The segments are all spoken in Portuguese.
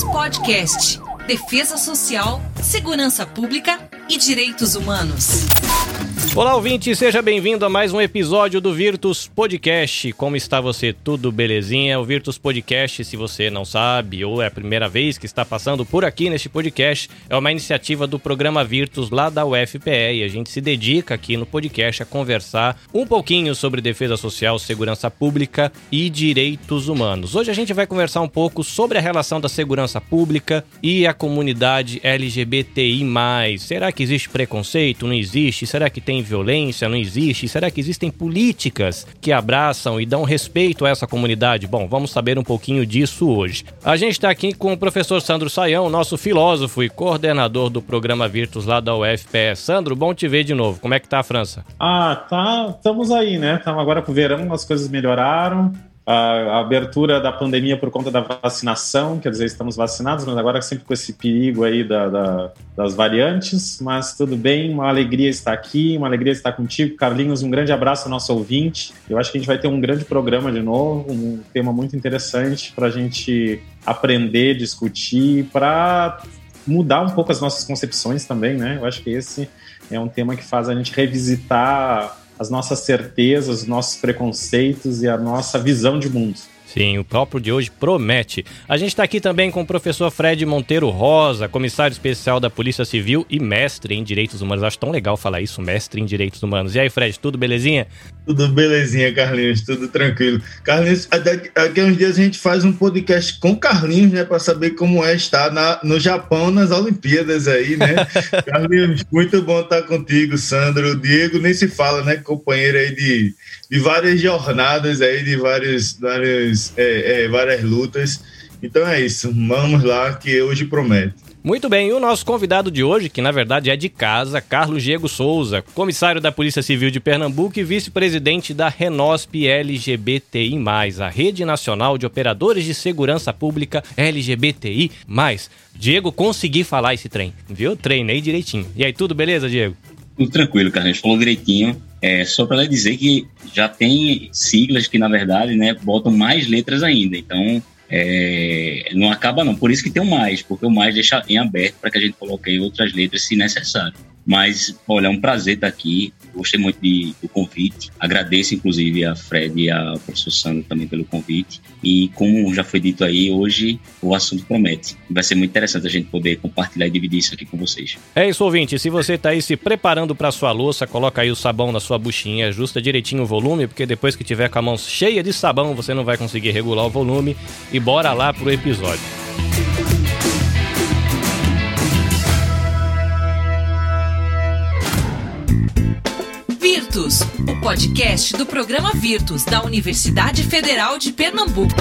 Podcast. Defesa Social, Segurança Pública e Direitos Humanos. Olá, ouvinte, seja bem-vindo a mais um episódio do Virtus Podcast. Como está você? Tudo belezinha? O Virtus Podcast, se você não sabe ou é a primeira vez que está passando por aqui neste podcast, é uma iniciativa do programa Virtus lá da UFPE e a gente se dedica aqui no podcast a conversar um pouquinho sobre defesa social, segurança pública e direitos humanos. Hoje a gente vai conversar um pouco sobre a relação da segurança pública e a comunidade LGBTI+. Será que existe preconceito? Não existe? Será que tem violência? Não existe? Será que existem políticas que abraçam e dão respeito a essa comunidade? Bom, vamos saber um pouquinho disso hoje. A gente está aqui com o professor Sandro Saião, nosso filósofo e coordenador do programa Virtus lá da UFPE. Sandro, bom te ver de novo. Como é que tá a França? Ah, tá. Estamos aí, né? Estamos agora pro verão, as coisas melhoraram a abertura da pandemia por conta da vacinação, quer dizer, estamos vacinados, mas agora sempre com esse perigo aí da, da, das variantes, mas tudo bem, uma alegria estar aqui, uma alegria estar contigo. Carlinhos, um grande abraço ao nosso ouvinte. Eu acho que a gente vai ter um grande programa de novo, um tema muito interessante para a gente aprender, discutir, para mudar um pouco as nossas concepções também, né? Eu acho que esse é um tema que faz a gente revisitar as nossas certezas, os nossos preconceitos e a nossa visão de mundo. Sim, o próprio de hoje promete. A gente está aqui também com o professor Fred Monteiro Rosa, comissário especial da Polícia Civil e mestre em Direitos Humanos. Acho tão legal falar isso, mestre em Direitos Humanos. E aí, Fred, tudo belezinha? Tudo belezinha, Carlinhos, tudo tranquilo. Carlinhos, daqui a uns dias a gente faz um podcast com Carlinhos, né, para saber como é estar na, no Japão nas Olimpíadas aí, né? Carlinhos, muito bom estar contigo, Sandro. Diego nem se fala, né, companheiro aí de, de várias jornadas aí, de vários, vários é, é, várias lutas. Então é isso, vamos lá que hoje promete. Muito bem, e o nosso convidado de hoje, que na verdade é de casa, Carlos Diego Souza, comissário da Polícia Civil de Pernambuco e vice-presidente da Renosp LGBTI+, a Rede Nacional de Operadores de Segurança Pública LGBTI+. Diego, consegui falar esse trem, viu? Treinei direitinho. E aí, tudo beleza, Diego? Tudo tranquilo, Carlos, falou direitinho. É, só para dizer que já tem siglas que, na verdade, né, botam mais letras ainda. Então, é, não acaba não. Por isso que tem o mais, porque o mais deixa em aberto para que a gente coloque outras letras se necessário. Mas, olha, é um prazer estar aqui. Gostei muito de, do convite. Agradeço, inclusive, a Fred e a professor Sandro também pelo convite. E, como já foi dito aí, hoje o assunto promete. Vai ser muito interessante a gente poder compartilhar e dividir isso aqui com vocês. É isso, ouvinte. Se você está aí se preparando para sua louça, coloca aí o sabão na sua buchinha, ajusta direitinho o volume, porque depois que tiver com a mão cheia de sabão, você não vai conseguir regular o volume. E bora lá pro episódio. Virtus, o podcast do programa Virtus da Universidade Federal de Pernambuco.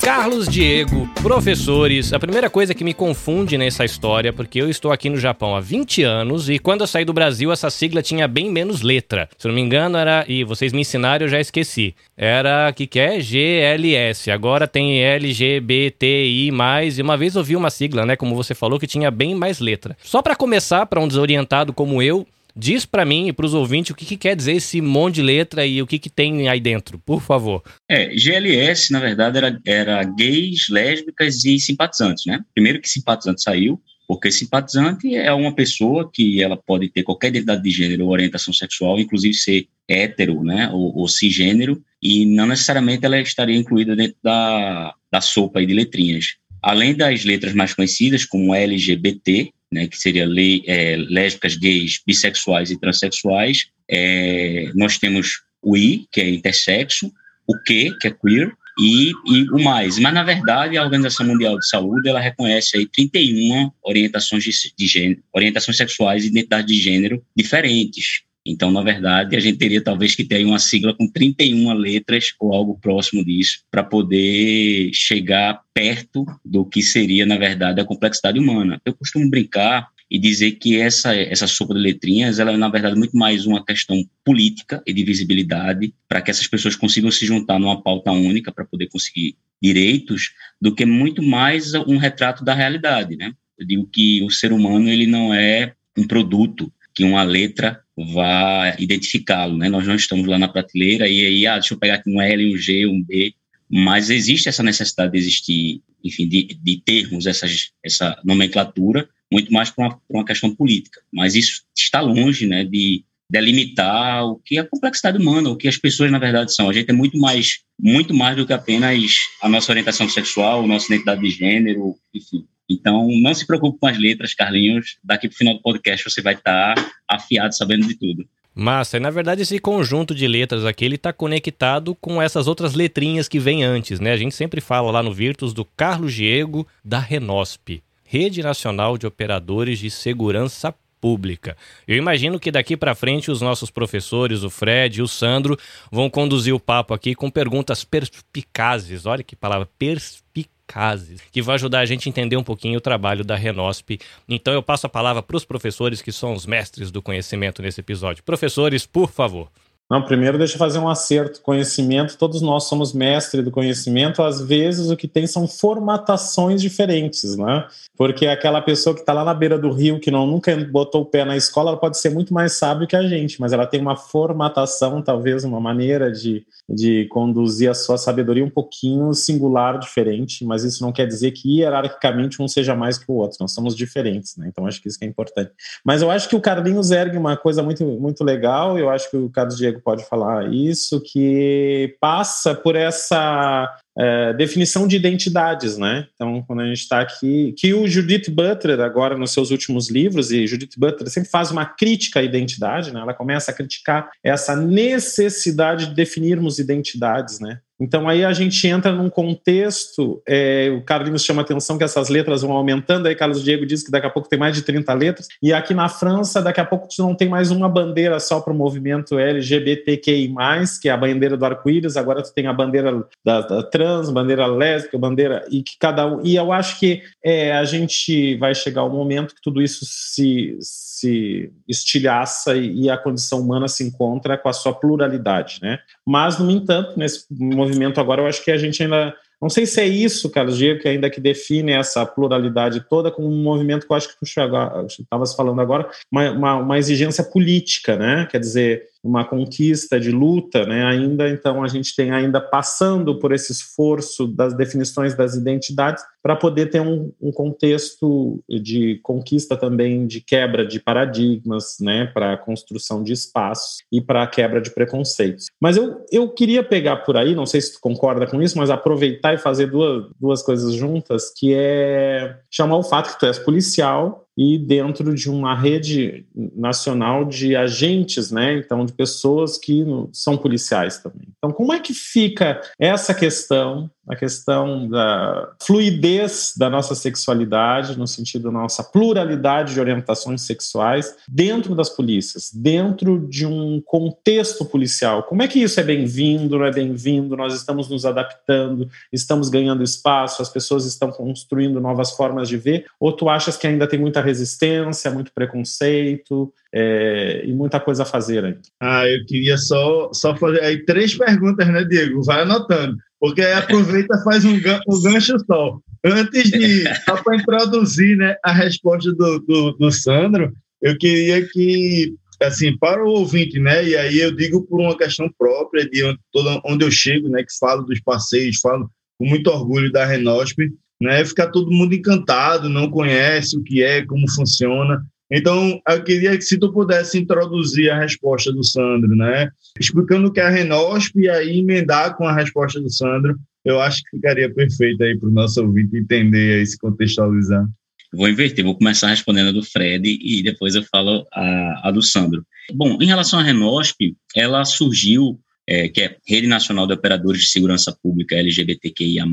Carlos Diego, professores. A primeira coisa que me confunde nessa história, porque eu estou aqui no Japão há 20 anos e quando eu saí do Brasil, essa sigla tinha bem menos letra. Se não me engano, era. E vocês me ensinaram, eu já esqueci. Era. Que, que é? GLS. Agora tem LGBTI. E uma vez eu vi uma sigla, né? Como você falou, que tinha bem mais letra. Só para começar, para um desorientado como eu, Diz para mim e para os ouvintes o que, que, quer dizer esse monte de letra e o que, que tem aí dentro, por favor. É, GLS, na verdade, era, era gays, lésbicas e simpatizantes, né? Primeiro que simpatizante saiu, porque simpatizante é uma pessoa que ela pode ter qualquer identidade de gênero ou orientação sexual, inclusive ser hétero, né, ou, ou cisgênero, e não necessariamente ela estaria incluída dentro da, da sopa de letrinhas. Além das letras mais conhecidas, como LGBT, né, que seria é, lésbicas, gays, bissexuais e transexuais. É, nós temos o I, que é intersexo, o Q, que é queer, e, e, o mais. Mas, na verdade, a Organização Mundial de Saúde ela reconhece aí 31 orientações, de, de gênero, orientações sexuais e identidade de gênero diferentes. Então, na verdade, a gente teria talvez que ter uma sigla com 31 letras ou algo próximo disso para poder chegar perto do que seria, na verdade, a complexidade humana. Eu costumo brincar e dizer que essa, essa sopa de letrinhas, ela é, na verdade, muito mais uma questão política e de visibilidade para que essas pessoas consigam se juntar numa pauta única para poder conseguir direitos, do que muito mais um retrato da realidade, né? Eu digo que o ser humano, ele não é um produto que uma letra vá identificá-lo, né? Nós não estamos lá na prateleira e aí, ah, deixa eu pegar aqui um L, um G, um B, mas existe essa necessidade de existir, enfim, de, de termos essas, essa nomenclatura, muito mais para uma, uma, questão política. Mas isso está longe né, de delimitar o que é a complexidade humana, o que as pessoas, na verdade, são. A gente é muito mais, muito mais do que apenas a nossa orientação sexual, a nossa identidade de gênero, enfim. Então, não se preocupe com as letras, Carlinhos. Daqui para o final do podcast você vai estar afiado, sabendo de tudo. Massa, e na verdade esse conjunto de letras aqui, ele tá conectado com essas outras letrinhas que vêm antes, né? A gente sempre fala lá no Virtus do Carlos Diego da Renosp, Rede Nacional de Operadores de Segurança Pública. Eu imagino que daqui para frente os nossos professores, o Fred e o Sandro, vão conduzir o papo aqui com perguntas perspicazes. Olha que palavra, perspicaz Cases, que vai ajudar a gente a entender um pouquinho o trabalho da Renosp. Então eu passo a palavra para os professores que são os mestres do conhecimento nesse episódio. Professores, por favor. Não, primeiro deixa eu fazer um acerto. Conhecimento, todos nós somos mestre do conhecimento, às vezes o que tem são formatações diferentes, né? Porque aquela pessoa que está lá na beira do rio, que não nunca botou o pé na escola, ela pode ser muito mais sábio que a gente, mas ela tem uma formatação, talvez uma maneira de, de conduzir a sua sabedoria um pouquinho singular, diferente, mas isso não quer dizer que hierarquicamente um seja mais que o outro, nós somos diferentes, né? Então acho que isso que é importante. Mas eu acho que o Carlinhos ergue uma coisa muito, muito legal, eu acho que o Carlos Diego pode falar isso, que passa por essa é, definição de identidades, né? Então, quando a gente está aqui, que o Judith Butler, agora nos seus últimos livros, e Judith Butler sempre faz uma crítica à identidade, né? Ela começa a criticar essa necessidade de definirmos identidades, né? Então aí a gente entra num contexto, é, o Carlinhos chama atenção que essas letras vão aumentando, aí Carlos Diego diz que daqui a pouco tem mais de 30 letras, e aqui na França daqui a pouco não tem mais uma bandeira só para o movimento LGBTQI+, que é a bandeira do arco-íris, agora tu tem a bandeira da, da, trans, bandeira lésbica, bandeira, e que cada um, e eu acho que é, a gente vai chegar ao momento que tudo isso se, se estilhaça e, e a condição humana se encontra com a sua pluralidade, né? Mas, no entanto, nesse movimento agora, eu acho que a gente ainda. Não sei se é isso, Carlos Diego, que ainda que define essa pluralidade toda como um movimento que eu acho que tu estavas falando agora, uma, uma, uma exigência política, né? Quer dizer, uma conquista de luta, né? Ainda então a gente tem ainda passando por esse esforço das definições das identidades para poder ter um, um, contexto de conquista também de quebra de paradigmas, né? Para construção de espaços e para quebra de preconceitos. Mas eu, eu queria pegar por aí, não sei se tu concorda com isso, mas aproveitar e fazer duas, duas coisas juntas, que é chamar o fato que tu és policial e dentro de uma rede nacional de agentes, né? Então, de pessoas que são policiais também. Então, como é que fica essa questão a questão da fluidez da nossa sexualidade, no sentido da nossa pluralidade de orientações sexuais dentro das polícias, dentro de um contexto policial. Como é que isso é bem-vindo, não é bem-vindo? Nós estamos nos adaptando, estamos ganhando espaço, as pessoas estão construindo novas formas de ver, ou tu achas que ainda tem muita resistência, muito preconceito é, e muita coisa a fazer ainda? Ah, eu queria só, só fazer aí três perguntas, né, Diego? Vai anotando porque aí aproveita faz um, um gancho só. Antes de, só para introduzir né, a resposta do, do, do, Sandro, eu queria que, assim, para o ouvinte, né, e aí eu digo por uma questão própria, de onde, toda, onde eu chego, né, que falo dos passeios, falo com muito orgulho da Renosp, né, ficar todo mundo encantado, não conhece o que é, como funciona, então, eu queria que se tu pudesse introduzir a resposta do Sandro, né? Explicando o que é a Renosp e aí emendar com a resposta do Sandro, eu acho que ficaria perfeito aí para o nosso ouvinte entender e se contextualizar. Vou inverter, vou começar respondendo a do Fred e depois eu falo a, a do Sandro. Bom, em relação à Renosp, ela surgiu, é, que é Rede Nacional de Operadores de Segurança Pública LGBTQIA+,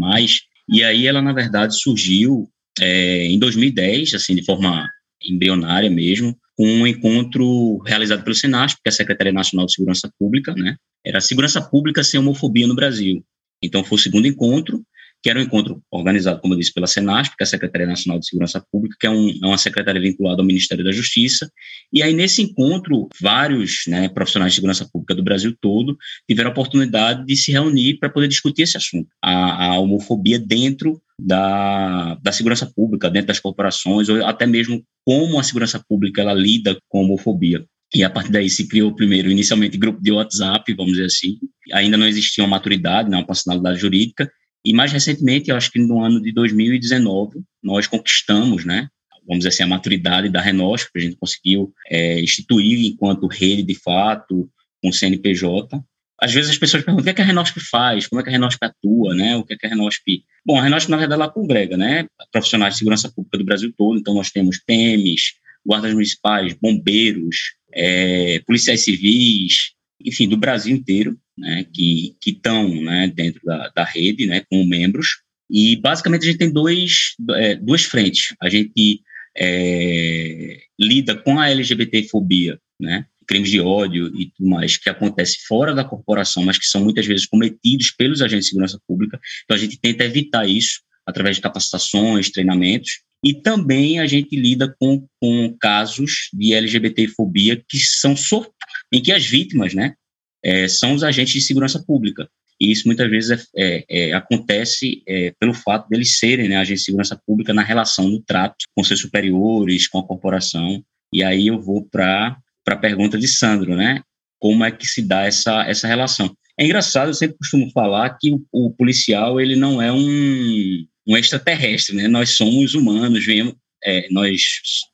e aí ela, na verdade, surgiu é, em 2010, assim, de forma embrionária mesmo, com um encontro realizado pelo Senasp, que é a Secretaria Nacional de Segurança Pública, né? Era segurança pública sem homofobia no Brasil. Então, foi o segundo encontro, que era um encontro organizado, como eu disse, pela Senasp, que é a Secretaria Nacional de Segurança Pública, que é, um, é uma secretaria vinculada ao Ministério da Justiça. E aí, nesse encontro, vários né, profissionais de segurança pública do Brasil todo tiveram a oportunidade de se reunir para poder discutir esse assunto, a, a homofobia dentro da, da segurança pública, dentro das corporações, ou até mesmo como a segurança pública ela lida com a homofobia. E a partir daí se criou primeiro, inicialmente, grupo de WhatsApp, vamos dizer assim. Ainda não existia uma maturidade, né, uma personalidade jurídica. E mais recentemente, eu acho que no ano de 2019, nós conquistamos, né, vamos dizer assim, a maturidade da Renosp, a gente conseguiu é, instituir enquanto rede de fato, com CNPJ. Às vezes as pessoas perguntam o que, é que a Renosp faz, como é que a Renosp atua, né? O que é que a Renosp... Bom, a Renosp, na verdade, ela congrega, né? Profissionais de segurança pública do Brasil todo, então nós temos PEMs, guardas municipais, bombeiros, é, policiais civis, enfim, do Brasil inteiro, né, que estão né, dentro da, da rede, né, como membros. E, basicamente, a gente tem dois, é, duas frentes. A gente é, lida com a LGBTfobia, né, crimes de ódio e tudo mais, que acontece fora da corporação, mas que são muitas vezes cometidos pelos agentes de segurança pública. Então, a gente tenta evitar isso através de capacitações, treinamentos, e também a gente lida com, com casos de LGBTfobia que são em que as vítimas, né, é, são os agentes de segurança pública. E isso muitas vezes é, é, é acontece é, pelo fato deles serem né, agentes de segurança pública na relação do trato com seus superiores, com a corporação. E aí eu vou para a pergunta de Sandro, né? Como é que se dá essa, essa relação? É engraçado, eu sempre costumo falar que o, o policial ele não é um, um extraterrestre, né? Nós somos humanos, vemos, é, nós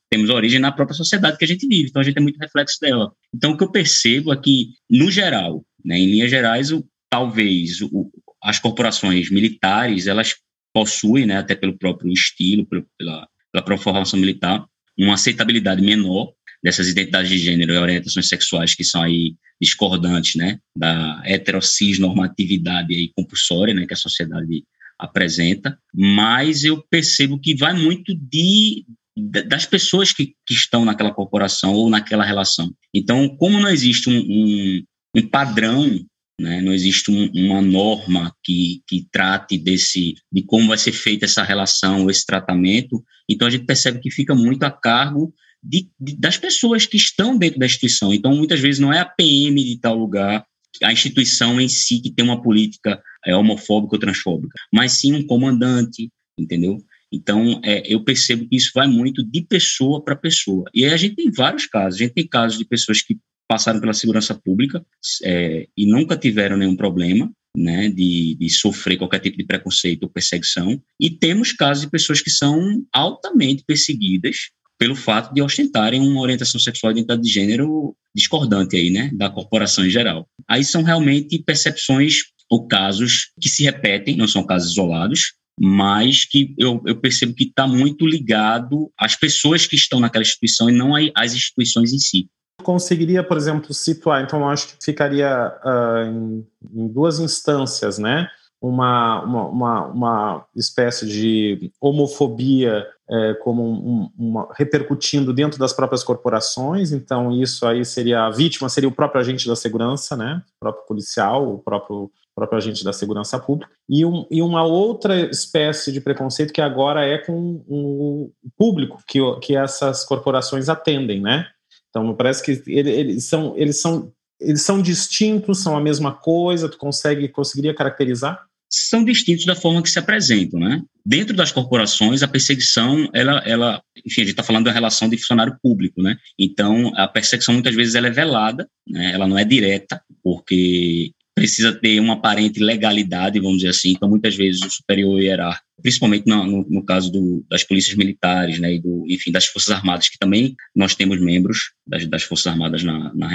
temos origem na própria sociedade que a gente vive, então a gente é muito reflexo dela. Então o que eu percebo é que, no geral, né, em linhas gerais, o, talvez o, as corporações militares, elas possuem, né, até pelo próprio estilo, pela, pela própria formação militar, uma aceitabilidade menor dessas identidades de gênero e orientações sexuais que são aí discordantes, né, da heterocis normatividade aí compulsória, né, que a sociedade apresenta, mas eu percebo que vai muito de das pessoas que, que estão naquela corporação ou naquela relação. Então, como não existe um, um, um padrão, né, não existe um, uma norma que, que trate desse de como vai ser feita essa relação, esse tratamento, então a gente percebe que fica muito a cargo de, de, das pessoas que estão dentro da instituição. Então, muitas vezes não é a PM de tal lugar, a instituição em si que tem uma política é, homofóbica ou transfóbica, mas sim um comandante, entendeu? Então, é, eu percebo que isso vai muito de pessoa para pessoa. E aí a gente tem vários casos. A gente tem casos de pessoas que passaram pela segurança pública é, e nunca tiveram nenhum problema, né, de, de, sofrer qualquer tipo de preconceito ou perseguição. E temos casos de pessoas que são altamente perseguidas pelo fato de ostentarem uma orientação sexual e identidade de gênero discordante aí, né, da corporação em geral. Aí são realmente percepções ou casos que se repetem, não são casos isolados, mas que eu, eu percebo que está muito ligado às pessoas que estão naquela instituição e não às instituições em si. Conseguiria, por exemplo, situar, então acho que ficaria uh, em, em, duas instâncias, né? Uma, uma, uma, uma espécie de homofobia é, como um, uma, repercutindo dentro das próprias corporações, então isso aí seria a vítima, seria o próprio agente da segurança, né? O próprio policial, o próprio próprio agente da segurança pública, e, um, e uma outra espécie de preconceito que agora é com o público que, que essas corporações atendem, né? Então, parece que eles são, eles são, eles são distintos, são a mesma coisa, tu consegue, conseguiria caracterizar? São distintos da forma que se apresentam, né? Dentro das corporações, a perseguição, ela, ela enfim, a gente está falando da relação de funcionário público, né? Então, a perseguição muitas vezes ela é velada, né? ela não é direta, porque precisa ter uma aparente legalidade, vamos dizer assim. Então, muitas vezes, o superior hierárquico, principalmente no, no, caso do, das polícias militares, né, e do, enfim, das Forças Armadas, que também nós temos membros das, das Forças Armadas na, na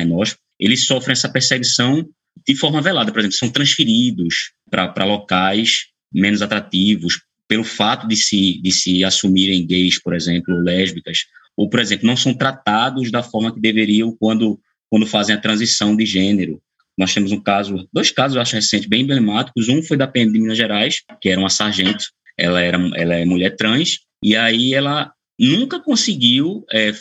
eles sofrem essa perseguição de forma velada. Por exemplo, são transferidos para locais menos atrativos pelo fato de se, de se assumirem gays, por exemplo, lésbicas, ou, por exemplo, não são tratados da forma que deveriam quando, quando fazem a transição de gênero nós temos um caso, dois casos, eu acho recente, bem emblemáticos. Um foi da PM de Minas Gerais, que era uma sargento, ela, era, ela é mulher trans, e aí ela nunca conseguiu é,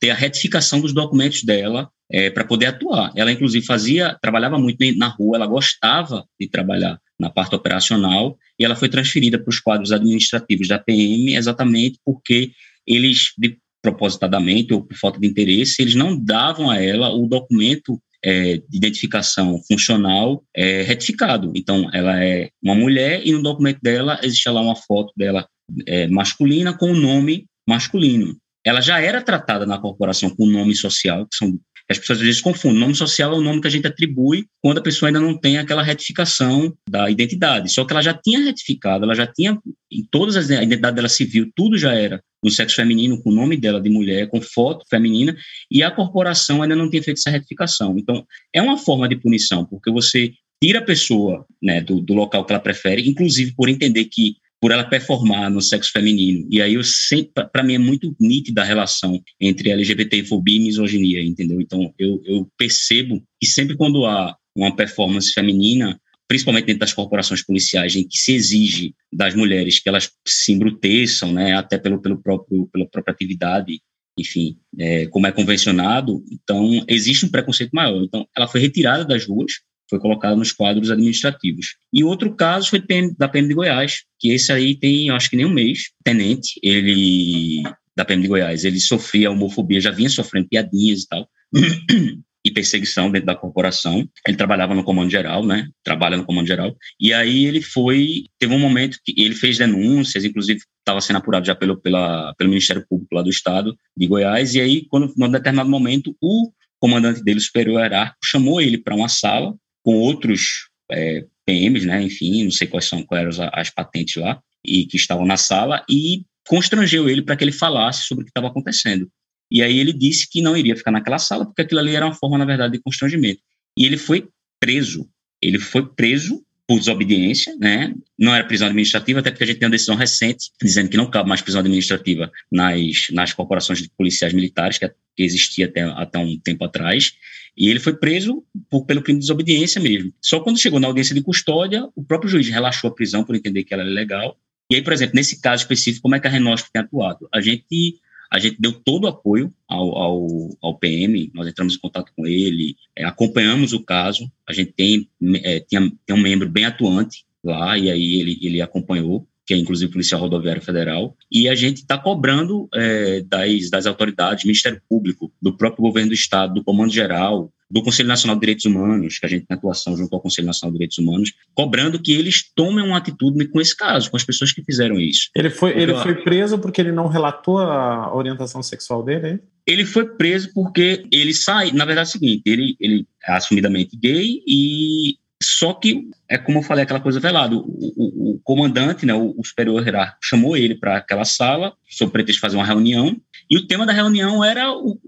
ter a retificação dos documentos dela é, para poder atuar. Ela, inclusive, fazia, trabalhava muito na rua, ela gostava de trabalhar na parte operacional, e ela foi transferida para os quadros administrativos da PM exatamente porque eles, de, propositadamente ou por falta de interesse, eles não davam a ela o documento é, de identificação funcional é retificado. Então, ela é uma mulher e no documento dela existe lá uma foto dela é, masculina com o nome masculino. Ela já era tratada na corporação com nome social, que são As pessoas às vezes confundem. O nome social é o nome que a gente atribui quando a pessoa ainda não tem aquela retificação da identidade. Só que ela já tinha retificado, ela já tinha, em todas as a identidade dela civil, tudo já era no sexo feminino, com o nome dela de mulher, com foto feminina, e a corporação ainda não tinha feito essa retificação. Então, é uma forma de punição, porque você tira a pessoa né, do, do local que ela prefere, inclusive por entender que por ela performar no sexo feminino. E aí eu sempre, para mim é muito nítida a relação entre LGBTfobia e misoginia, entendeu? Então eu, eu percebo que sempre quando há uma performance feminina, principalmente dentro das corporações policiais, em que se exige das mulheres que elas se embruteçam, né, até pelo, pelo próprio, pela própria atividade, enfim, é, como é convencionado, então existe um preconceito maior. Então ela foi retirada das ruas, foi colocado nos quadros administrativos. E outro caso foi da PM de Goiás, que esse aí tem, acho que nem um mês, tenente, ele da PM de Goiás, ele sofria homofobia, já vinha sofrendo piadinhas e tal, e perseguição dentro da corporação. Ele trabalhava no comando geral, né? Trabalha no comando geral. E aí ele foi, teve um momento que ele fez denúncias, inclusive estava sendo apurado já pelo, pela, pelo Ministério Público lá do Estado de Goiás. E aí, quando, num determinado momento, o comandante dele, superior hierárquico, chamou ele para uma sala com outros é, PMs, né, enfim, não sei quais são quais eram as, as patentes lá, e que estavam na sala, e constrangeu ele para que ele falasse sobre o que estava acontecendo. E aí ele disse que não iria ficar naquela sala, porque aquilo ali era uma forma, na verdade, de constrangimento. E ele foi preso. Ele foi preso por desobediência, né? Não era prisão administrativa, até porque a gente tem uma decisão recente dizendo que não cabe mais prisão administrativa nas, nas corporações de policiais militares, que, que existia até, até um tempo atrás. E ele foi preso por, pelo crime de desobediência mesmo. Só quando chegou na audiência de custódia, o próprio juiz relaxou a prisão por entender que ela era legal. E aí, por exemplo, nesse caso específico, como é que a Renosp tem atuado? A gente a gente deu todo o apoio ao, ao, ao PM, nós entramos em contato com ele, é, acompanhamos o caso, a gente tem, é, tem, tem um membro bem atuante lá, e aí ele, ele acompanhou, que é inclusive Policial Rodoviário Federal, e a gente está cobrando é, das, das autoridades, Ministério Público, do próprio governo do Estado, do Comando Geral, do Conselho Nacional de Direitos Humanos, que a gente tem atuação junto ao Conselho Nacional de Direitos Humanos, cobrando que eles tomem uma atitude com esse caso, com as pessoas que fizeram isso. Ele foi, ele foi preso porque ele não relatou a orientação sexual dele? Hein? Ele foi preso porque ele sai, na verdade é o seguinte, ele, ele é assumidamente gay e só que, é como eu falei, aquela coisa velada. O, o, o comandante, né, o, o superior hierárquico, chamou ele para aquela sala, sob pretexto de fazer uma reunião, e o tema da reunião era o,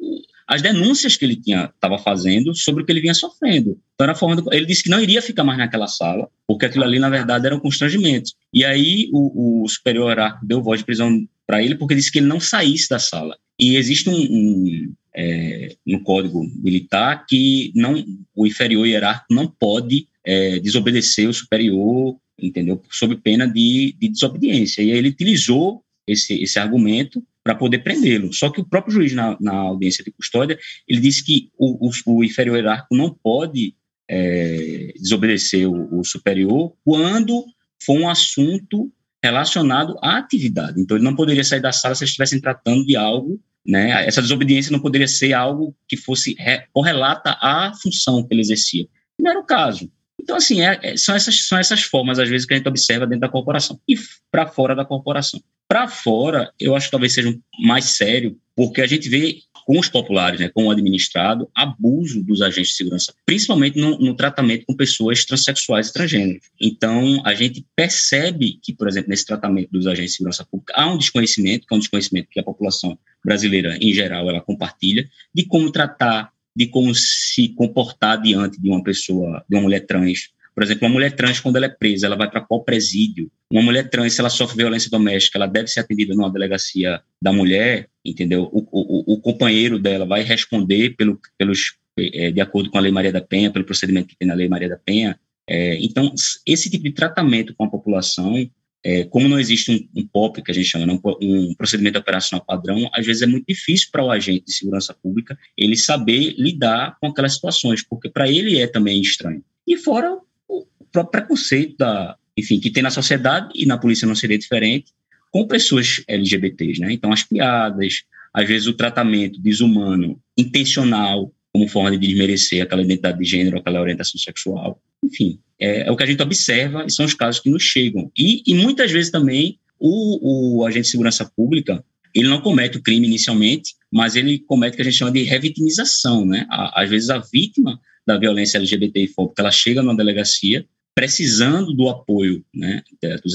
as denúncias que ele tinha estava fazendo sobre o que ele vinha sofrendo. Então, era forma do, ele disse que não iria ficar mais naquela sala, porque aquilo ali, na verdade, era um constrangimento. E aí, o, o superior hierárquico deu voz de prisão para ele, porque disse que ele não saísse da sala. E existe um, um é, no código militar que não o inferior hierárquico não pode é, desobedecer o superior, entendeu? Sob pena de, de desobediência. E aí ele utilizou esse, esse argumento para poder prendê-lo. Só que o próprio juiz, na, na, audiência de custódia, ele disse que o, o, o inferior hierárquico não pode é, desobedecer o, o, superior quando for um assunto relacionado à atividade. Então, ele não poderia sair da sala se estivessem tratando de algo, né? Essa desobediência não poderia ser algo que fosse correlata à função que ele exercia. Não era o caso. Então, assim, é, é, são, essas, são essas formas, às vezes, que a gente observa dentro da corporação e para fora da corporação. Para fora, eu acho que talvez seja mais sério, porque a gente vê com os populares, né, com o administrado, abuso dos agentes de segurança, principalmente no, no, tratamento com pessoas transexuais e transgêneros. Então, a gente percebe que, por exemplo, nesse tratamento dos agentes de segurança pública, há um desconhecimento, que é um desconhecimento que a população brasileira, em geral, ela compartilha, de como tratar de como se comportar diante de uma pessoa, de uma mulher trans. Por exemplo, uma mulher trans, quando ela é presa, ela vai para qual presídio? Uma mulher trans, se ela sofre violência doméstica, ela deve ser atendida numa delegacia da mulher, entendeu? O, o, o companheiro dela vai responder pelo, pelos, é, de acordo com a Lei Maria da Penha, pelo procedimento que tem na Lei Maria da Penha. É, então, esse tipo de tratamento com a população é, como não existe um, um POP, que a gente chama, né, um, procedimento operacional padrão, às vezes é muito difícil para o agente de segurança pública ele saber lidar com aquelas situações, porque para ele é também estranho. E fora o próprio preconceito da, enfim, que tem na sociedade e na polícia não seria diferente, com pessoas LGBTs, né? Então as piadas, às vezes o tratamento desumano, intencional, como forma de desmerecer aquela identidade de gênero, aquela orientação sexual, enfim, é, é, o que a gente observa e são os casos que nos chegam. E, e muitas vezes também o, o agente de segurança pública ele não comete o crime inicialmente, mas ele comete o que a gente chama de revitimização, né? Às vezes a vítima da violência LGBTI fóbica, ela chega numa delegacia precisando do apoio né,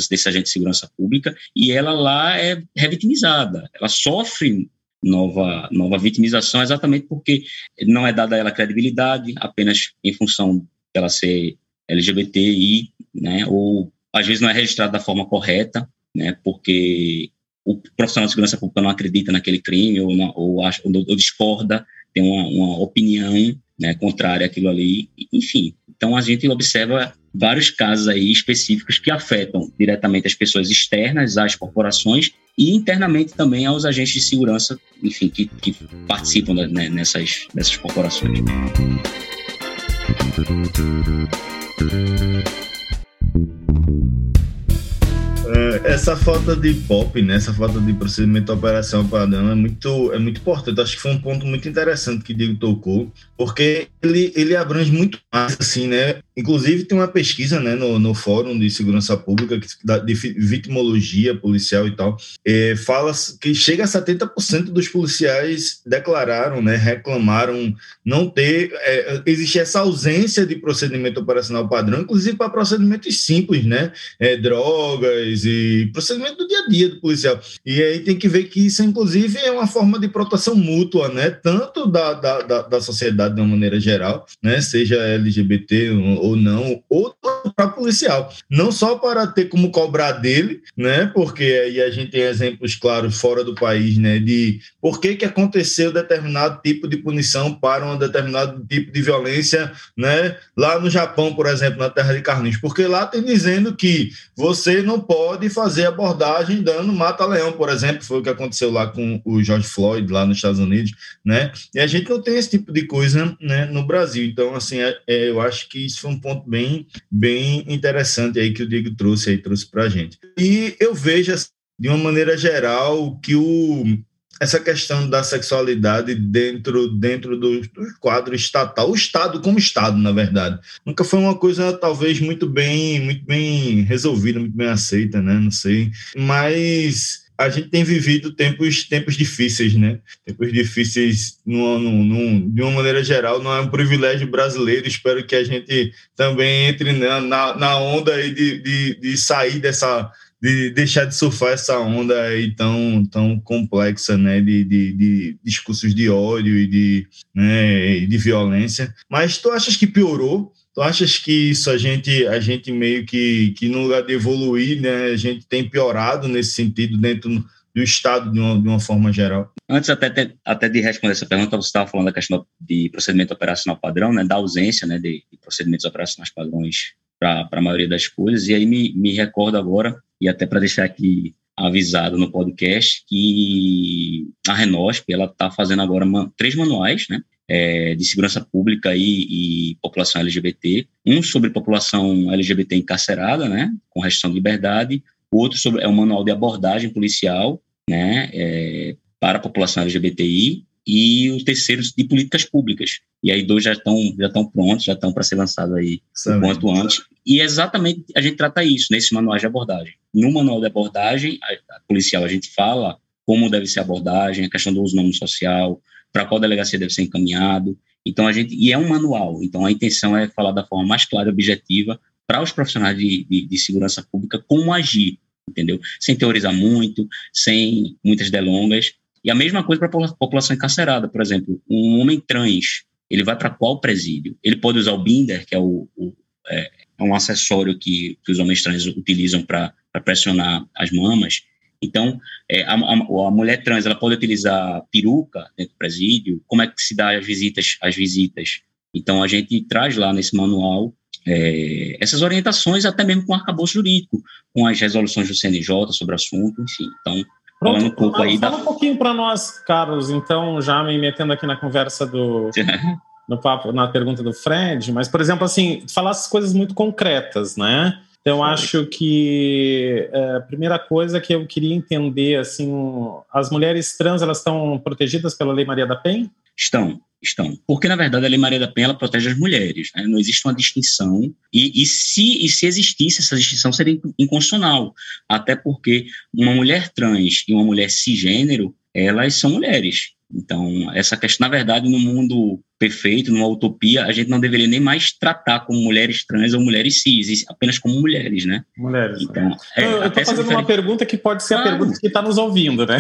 desse agente de segurança pública e ela lá é revitimizada, ela sofre nova, nova vitimização exatamente porque não é dada a ela credibilidade apenas em função dela ser LGBTI, né, ou às vezes não é registrada da forma correta, né, porque o profissional de segurança pública não acredita naquele crime ou, ou, acha, ou, ou discorda, tem uma, uma opinião né, contrária àquilo ali, enfim. Então a gente observa vários casos aí específicos que afetam diretamente as pessoas externas às corporações e internamente também aos agentes de segurança, enfim, que, que participam né, nessas, nessas corporações. Thank you. Essa falta de pop, né, essa falta de procedimento de operação padrão é muito, é muito importante. Acho que foi um ponto muito interessante que o Diego tocou, porque ele, ele abrange muito mais, assim, né? Inclusive tem uma pesquisa, né, no, no Fórum de Segurança Pública, de vitimologia policial e tal, é, fala que chega a 70% dos policiais declararam, né, reclamaram não ter, é, existe essa ausência de procedimento operacional padrão, inclusive para procedimentos simples, né, é, drogas e procedimento do dia a dia do policial. E aí tem que ver que isso, inclusive, é uma forma de proteção mútua, né? Tanto da, da, da, da sociedade de uma maneira geral, né? Seja LGBT ou não, ou para policial. Não só para ter como cobrar dele, né? Porque aí a gente tem exemplos claros fora do país, né? De por que, que aconteceu determinado tipo de punição para um determinado tipo de violência, né? Lá no Japão, por exemplo, na terra de Carlinhos. Porque lá tem dizendo que você não pode fazer abordagem dando mata-leão, por exemplo, foi o que aconteceu lá com o George Floyd, lá nos Estados Unidos, né? E a gente não tem esse tipo de coisa né, no Brasil. Então, assim, é, é, eu acho que isso foi um ponto bem, bem interessante aí que o Diego trouxe aí, trouxe pra gente. E eu vejo, assim, de uma maneira geral, que o, essa questão da sexualidade dentro, dentro do, do, quadro estatal, o Estado como Estado, na verdade. Nunca foi uma coisa, talvez, muito bem, muito bem resolvida, muito bem aceita, né? Não sei. Mas a gente tem vivido tempos, tempos difíceis, né? Tempos difíceis, no, no, no, de uma maneira geral, não é um privilégio brasileiro. Espero que a gente também entre na, na, na onda aí de, de, de sair dessa de deixar de surfar essa onda aí tão, tão complexa, né, de, de, de discursos de ódio e de, né, de violência. Mas tu achas que piorou? Tu achas que isso a gente, a gente meio que, que no lugar de evoluir, né, a gente tem piorado nesse sentido dentro do Estado de uma, de uma forma geral? Antes até, até de responder essa pergunta, você estava falando da questão de procedimento operacional padrão, né, da ausência né, de, de procedimentos operacionais padrões para a maioria das coisas, e aí me, me recordo agora e até para deixar aqui avisado no podcast que a Renosp ela está fazendo agora uma, três manuais, né, é, de segurança pública e, e, população LGBT, um sobre população LGBT encarcerada, né, com restrição de liberdade, outro sobre é um manual de abordagem policial, né, é, para a população LGBTI e os terceiros de políticas públicas. E aí dois já estão já estão prontos, já estão para ser lançados aí o quanto antes. E exatamente a gente trata isso nesse manual de abordagem. No manual de abordagem a, a policial a gente fala como deve ser a abordagem, a questão do uso do nome social, para qual delegacia deve ser encaminhado. Então a gente e é um manual. Então a intenção é falar da forma mais clara e objetiva para os profissionais de, de, de segurança pública como agir, entendeu? Sem teorizar muito, sem muitas delongas e a mesma coisa para a população encarcerada, por exemplo, um homem trans, ele vai para qual presídio? Ele pode usar o binder, que é, o, o é, é um acessório que, que, os homens trans utilizam para pressionar as mamas. Então, é, a, a, a, mulher trans ela pode utilizar peruca dentro do presídio. Como é que se dá as visitas? As visitas. Então, a gente traz lá nesse manual é, essas orientações, até mesmo com o arcabouço jurídico, com as resoluções do CNJ sobre o assunto, enfim. Então, Pronto, falando um pouco fala, aí fala da... um pouquinho para nós, Carlos, então, já me metendo aqui na conversa do. no papo, na pergunta do Fred, mas, por exemplo, assim, falasse coisas muito concretas, né? Então, eu acho que é, a primeira coisa que eu queria entender, assim, as mulheres trans, elas estão protegidas pela Lei Maria da Penha? Estão, estão. Porque, na verdade, a Lei Maria da Penha ela protege as mulheres. Né? Não existe uma distinção. E, e, se, e se existisse, essa distinção seria inconstitucional. Até porque uma mulher trans e uma mulher cisgênero, elas são mulheres. Então, essa questão, na verdade, no mundo perfeito, numa utopia, a gente não deveria nem mais tratar como mulheres trans ou mulheres cis, apenas como mulheres, né? Mulheres. Então, é, eu estou fazendo uma pergunta que pode ser claro. a pergunta que está nos ouvindo, né?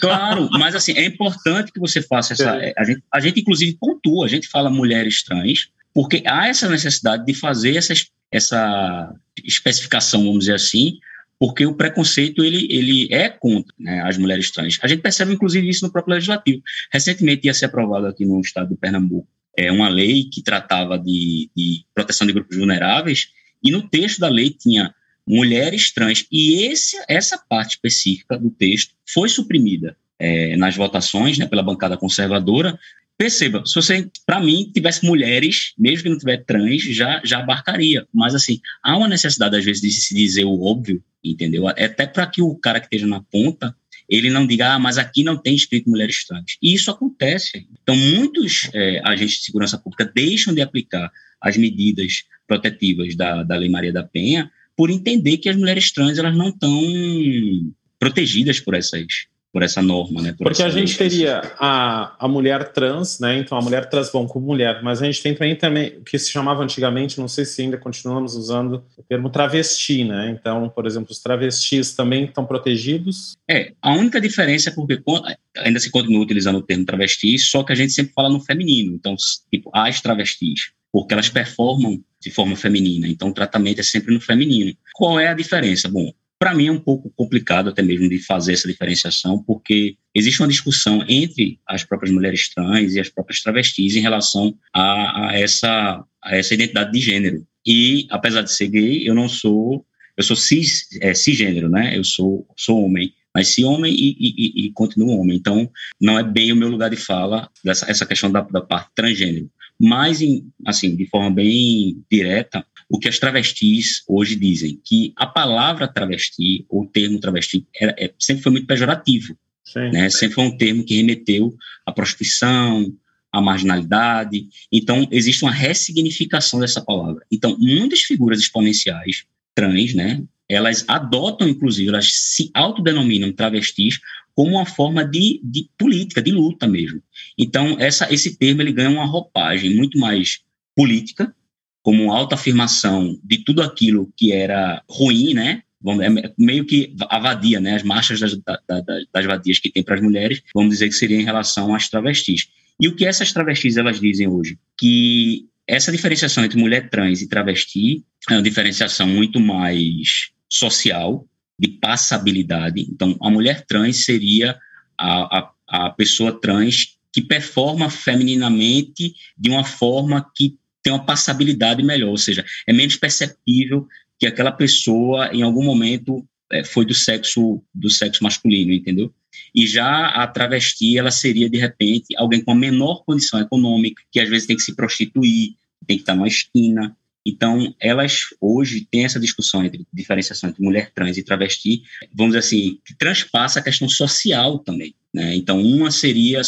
Claro, mas assim, é importante que você faça essa. É. A, gente, a gente, inclusive, pontua, a gente fala mulheres trans, porque há essa necessidade de fazer essa, essa especificação, vamos dizer assim, porque o preconceito ele, ele é contra né, as mulheres trans. A gente percebe, inclusive, isso no próprio legislativo. Recentemente ia ser aprovado aqui no estado de Pernambuco é, uma lei que tratava de, de proteção de grupos vulneráveis, e no texto da lei tinha mulheres trans, e esse, essa parte específica do texto foi suprimida é, nas votações né, pela bancada conservadora, Perceba, se você, para mim, tivesse mulheres, mesmo que não tiver trans, já, já abarcaria. Mas, assim, há uma necessidade, às vezes, de se dizer o óbvio, entendeu? Até para que o cara que esteja na ponta, ele não diga, ah, mas aqui não tem escrito mulheres trans. E isso acontece. Então, muitos é, agentes de segurança pública deixam de aplicar as medidas protetivas da, da Lei Maria da Penha por entender que as mulheres trans elas não estão protegidas por essas, por essa norma, né? Porque a gente teria a, a mulher trans, né? Então a mulher trans bom como mulher, mas a gente tem também, também o que se chamava antigamente, não sei se ainda continuamos usando o termo travesti, né? Então, por exemplo, os travestis também estão protegidos? É, a única diferença é porque ainda se continua utilizando o termo travesti, só que a gente sempre fala no feminino, então, tipo, as travestis, porque elas performam de forma feminina, então o tratamento é sempre no feminino. Qual é a diferença? Bom, para mim é um pouco complicado até mesmo de fazer essa diferenciação, porque existe uma discussão entre as próprias mulheres trans e as próprias travestis em relação a, a essa, a essa identidade de gênero. E, apesar de ser gay, eu não sou, eu sou cis, é, cisgênero, né? Eu sou, sou homem. Nasci homem e, e, e, continuo homem. Então, não é bem o meu lugar de fala dessa essa questão da, da parte transgênero. Mas, em, assim, de forma bem direta, o que as travestis hoje dizem, que a palavra travesti, ou o termo travesti, era, é, sempre foi muito pejorativo. Né? Sempre foi um termo que remeteu à prostituição, à marginalidade. Então, existe uma ressignificação dessa palavra. Então, muitas figuras exponenciais trans, né, elas adotam, inclusive, elas se autodenominam travestis como uma forma de, de política, de luta mesmo. Então, essa, esse termo ele ganha uma roupagem muito mais política, como autoafirmação de tudo aquilo que era ruim, né? É meio que a vadia, né? As marchas das, das, das vadias que tem para as mulheres, vamos dizer que seria em relação às travestis. E o que essas travestis elas dizem hoje? Que essa diferenciação entre mulher trans e travesti é uma diferenciação muito mais social, de passabilidade. Então, a mulher trans seria a, a, a pessoa trans que performa femininamente de uma forma que tem uma passabilidade melhor, ou seja, é menos perceptível que aquela pessoa em algum momento é, foi do sexo do sexo masculino, entendeu? E já a travesti ela seria de repente alguém com a menor condição econômica, que às vezes tem que se prostituir, tem que estar numa esquina, então, elas hoje têm essa discussão entre diferenciação entre mulher trans e travesti, vamos dizer assim, que transpassa a questão social também. Né? Então, uma seria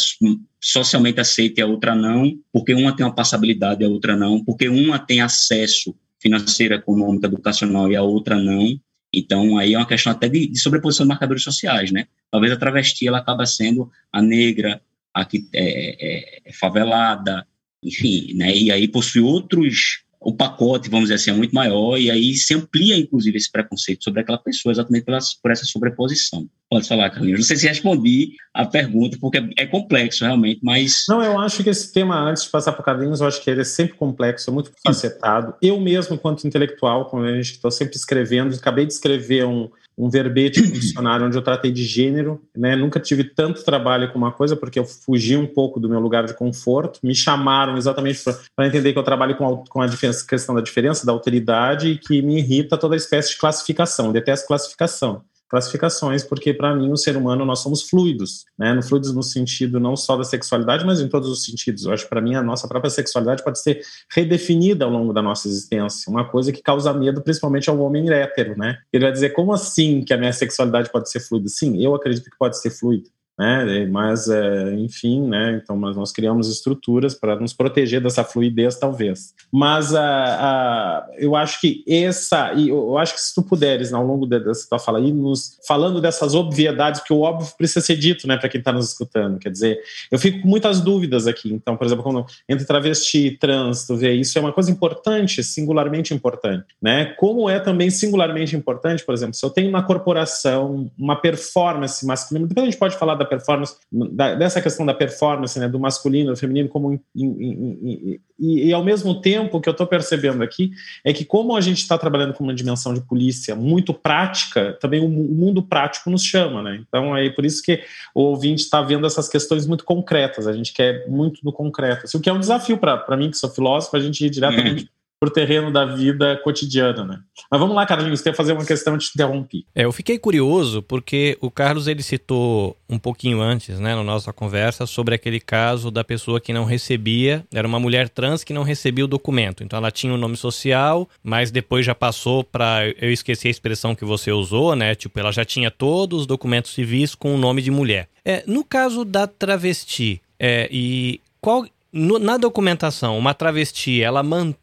socialmente aceita e a outra não, porque uma tem uma passabilidade e a outra não, porque uma tem acesso financeiro, econômico, educacional e a outra não. Então, aí é uma questão até de, de sobreposição de marcadores sociais, né? Talvez a travesti ela acaba sendo a negra, a que é, é, é favelada, enfim, né? E aí possui outros o pacote, vamos dizer assim, é muito maior e aí se amplia, inclusive, esse preconceito sobre aquela pessoa, exatamente por essa sobreposição. Pode falar, Carlinhos. Não sei se respondi a pergunta, porque é complexo, realmente, mas... Não, eu acho que esse tema, antes de passar para o Carlinhos, eu acho que ele é sempre complexo, é muito facetado. Eu mesmo, quanto intelectual, como a gente estou sempre escrevendo, acabei de escrever um, um verbete dicionário onde eu tratei de gênero, né? Nunca tive tanto trabalho com uma coisa porque eu fugi um pouco do meu lugar de conforto. Me chamaram exatamente para entender que eu trabalho com a, com a diferença, questão da diferença, da alteridade e que me irrita toda espécie de classificação. Eu detesto classificação classificações, porque para mim o ser humano nós somos fluidos, né? No fluidos no sentido não só da sexualidade, mas em todos os sentidos. Eu acho que para mim a nossa própria sexualidade pode ser redefinida ao longo da nossa existência, uma coisa que causa medo principalmente ao homem hétero, né? Ele vai dizer como assim que a minha sexualidade pode ser fluida? Sim, eu acredito que pode ser fluida. Né? Mas, é, enfim, né? Então, nós criamos estruturas para nos proteger dessa fluidez, talvez. Mas a, a, eu acho que essa, e eu acho que se tu puderes, ao longo dessa tua fala aí, nos falando dessas obviedades, que o óbvio precisa ser dito, né, para quem está nos escutando. Quer dizer, eu fico com muitas dúvidas aqui. Então, por exemplo, quando entre travesti e trans, tu vê, isso é uma coisa importante, singularmente importante, né? Como é também singularmente importante, por exemplo, se eu tenho uma corporação, uma performance masculina, depois a gente pode falar da performance, da, dessa questão da performance, né, do masculino, do feminino, como in, in, in, e, e, ao mesmo tempo o que eu estou percebendo aqui é que como a gente está trabalhando com uma dimensão de polícia muito prática, também o, o mundo prático nos chama, né? Então é por isso que o ouvinte está vendo essas questões muito concretas. A gente quer muito do concreto, assim, o que é um desafio para mim que sou filósofo, a gente ir diretamente uhum pro terreno da vida cotidiana, né? Mas vamos lá, Carlinhos, tem que fazer uma questão de te interromper. É, eu fiquei curioso porque o Carlos ele citou um pouquinho antes, né, na nossa conversa, sobre aquele caso da pessoa que não recebia, era uma mulher trans que não recebia o documento. Então ela tinha o um nome social, mas depois já passou para, eu esqueci a expressão que você usou, né? Tipo, ela já tinha todos os documentos civis com o nome de mulher. É, no caso da travesti, é, e qual na documentação, uma travesti, ela mantém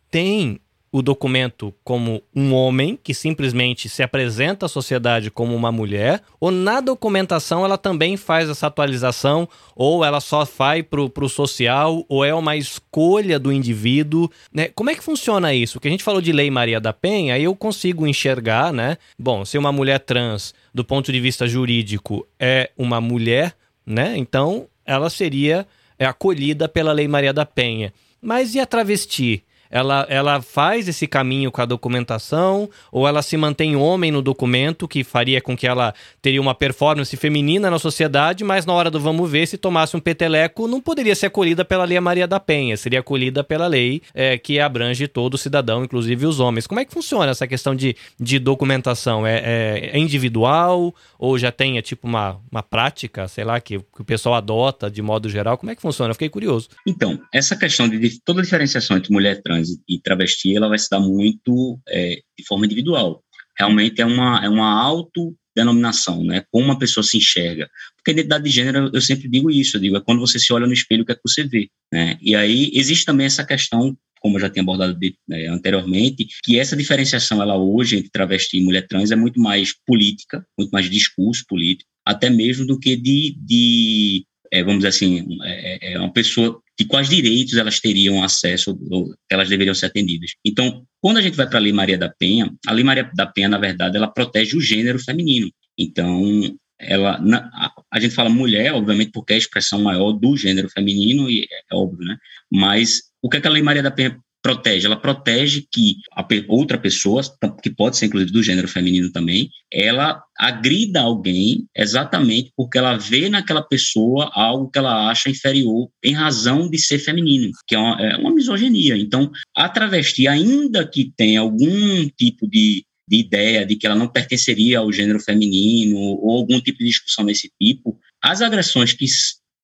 o documento como um homem que simplesmente se apresenta à sociedade como uma mulher, ou na documentação ela também faz essa atualização, ou ela só vai para o social, ou é uma escolha do indivíduo. Né? Como é que funciona isso? Que a gente falou de Lei Maria da Penha, aí eu consigo enxergar, né? Bom, se uma mulher trans, do ponto de vista jurídico, é uma mulher, né? Então ela seria é acolhida pela Lei Maria da Penha. Mas e a travesti? Ela, ela faz esse caminho com a documentação ou ela se mantém homem no documento, que faria com que ela teria uma performance feminina na sociedade, mas na hora do vamos ver, se tomasse um peteleco, não poderia ser acolhida pela Lei Maria da Penha, seria acolhida pela lei é, que abrange todo cidadão, inclusive os homens. Como é que funciona essa questão de, de documentação? É, é, é individual ou já tem é, tipo uma, uma prática, sei lá, que, que, o pessoal adota de modo geral? Como é que funciona? Eu fiquei curioso. Então, essa questão de, toda a diferenciação entre mulher trans trans e travesti, ela vai se dar muito é, de forma individual. Realmente é uma, é uma autodenominação, né? Como uma pessoa se enxerga. Porque identidade de gênero, eu sempre digo isso, eu digo, é quando você se olha no espelho, o que é que você vê, né? E aí existe também essa questão como eu já tinha abordado de, né, anteriormente, que essa diferenciação ela hoje entre travesti e mulher trans é muito mais política, muito mais discurso político, até mesmo do que de, de é, vamos dizer assim, é, é uma pessoa de quais direitos elas teriam acesso, ou elas deveriam ser atendidas. Então, quando a gente vai para a Lei Maria da Penha, a Lei Maria da Penha, na verdade, ela protege o gênero feminino. Então, ela, na, a, gente fala mulher, obviamente, porque é a expressão maior do gênero feminino, e é, é óbvio, né? Mas o que, é que a Lei Maria da Penha protege? Ela protege que a outra pessoa, que pode ser inclusive do gênero feminino também, ela agrida alguém exatamente porque ela vê naquela pessoa algo que ela acha inferior em razão de ser feminino, que é uma, é uma misoginia. Então, a travesti, ainda que tenha algum tipo de de ideia de que ela não pertenceria ao gênero feminino ou algum tipo de discussão desse tipo, as agressões que,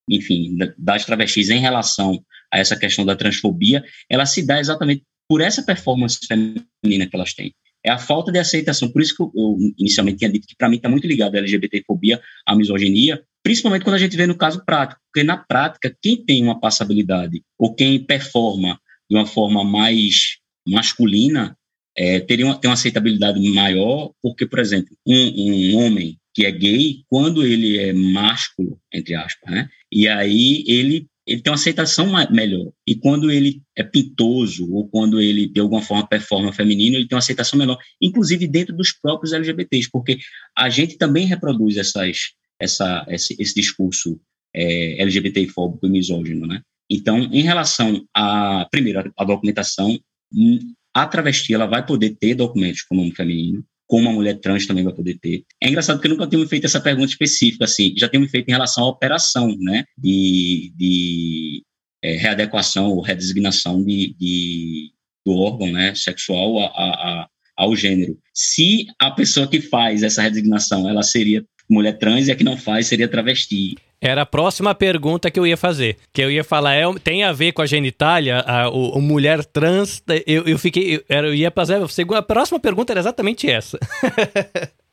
enfim, das travestis em relação a essa questão da transfobia, ela se dá exatamente por essa performance feminina que elas têm. É a falta de aceitação. Por isso que eu, inicialmente tinha dito que, para mim, está muito ligado a LGBTfobia, a misoginia, principalmente quando a gente vê no caso prático. Porque, na prática, quem tem uma passabilidade ou quem performa de uma forma mais masculina é, teria uma, tem uma aceitabilidade maior, porque, por exemplo, um, um homem que é gay, quando ele é másculo, entre aspas, né? E aí ele ele tem uma aceitação melhor. E quando ele é pintoso, ou quando ele, de alguma forma, performa feminino, ele tem uma aceitação menor, inclusive dentro dos próprios LGBTs, porque a gente também reproduz essas, essa, esse, esse discurso é, LGBT-fóbico e misógino, né? Então, em relação a, primeiro, a documentação, hum, a travesti ela vai poder ter documentos com nome feminino, como a mulher trans também vai poder ter. É engraçado que nunca tenho feito essa pergunta específica, assim, já tenho feito em relação à operação, né, de, de é, readequação ou redesignação de, de, do órgão, né, sexual a, a, ao gênero. Se a pessoa que faz essa redesignação, ela seria mulher trans e a que não faz seria travesti. Era a próxima pergunta que eu ia fazer. Que eu ia falar, é, tem a ver com a genitália, a, o, mulher trans. Eu, eu fiquei. Eu, eu ia fazer. A próxima pergunta era exatamente essa.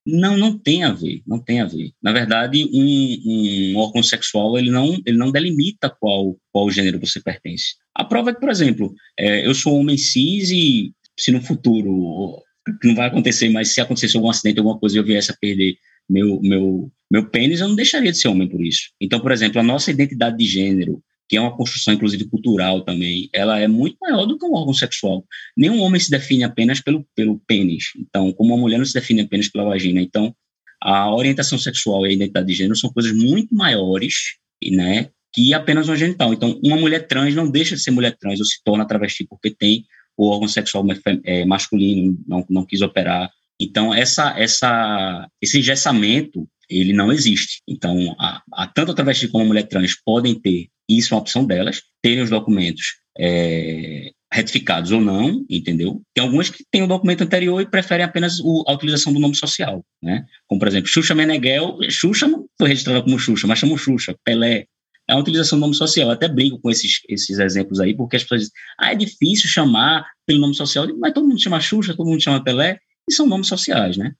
Não, não tem a ver, não tem a ver. Na verdade, um, um órgão sexual, ele não, ele não delimita qual, qual gênero você pertence. A prova é que, por exemplo, é, eu sou homem cis e se no futuro, não vai acontecer, mas se acontecesse algum acidente, alguma coisa e eu viesse a perder meu, meu, meu pênis, eu não deixaria de ser homem por isso. Então, por exemplo, a nossa identidade de gênero, que é uma construção, inclusive, cultural também, ela é muito maior do que um órgão sexual. Nenhum homem se define apenas pelo, pelo pênis. Então, como uma mulher não se define apenas pela vagina. Então, a orientação sexual e a identidade de gênero são coisas muito maiores, né, que apenas uma genital. Então, uma mulher trans não deixa de ser mulher trans ou se torna travesti porque tem o órgão sexual é, masculino, não, não quis operar. Então, essa, essa, esse engessamento, ele não existe. Então, a, a, tanto a travesti como a mulher trans podem ter, isso é uma opção delas, terem os documentos é, retificados ou não, entendeu? Tem algumas que têm o documento anterior e preferem apenas o, a utilização do nome social, né? Como, por exemplo, Xuxa Meneghel, Xuxa não foi registrada como Xuxa, mas chamam Xuxa, Pelé, é a utilização do nome social. Eu até brinco com esses, esses exemplos aí, porque as pessoas dizem, ah, é difícil chamar pelo nome social, mas todo mundo chama Xuxa, todo mundo chama Pelé, e são nomes sociais, né?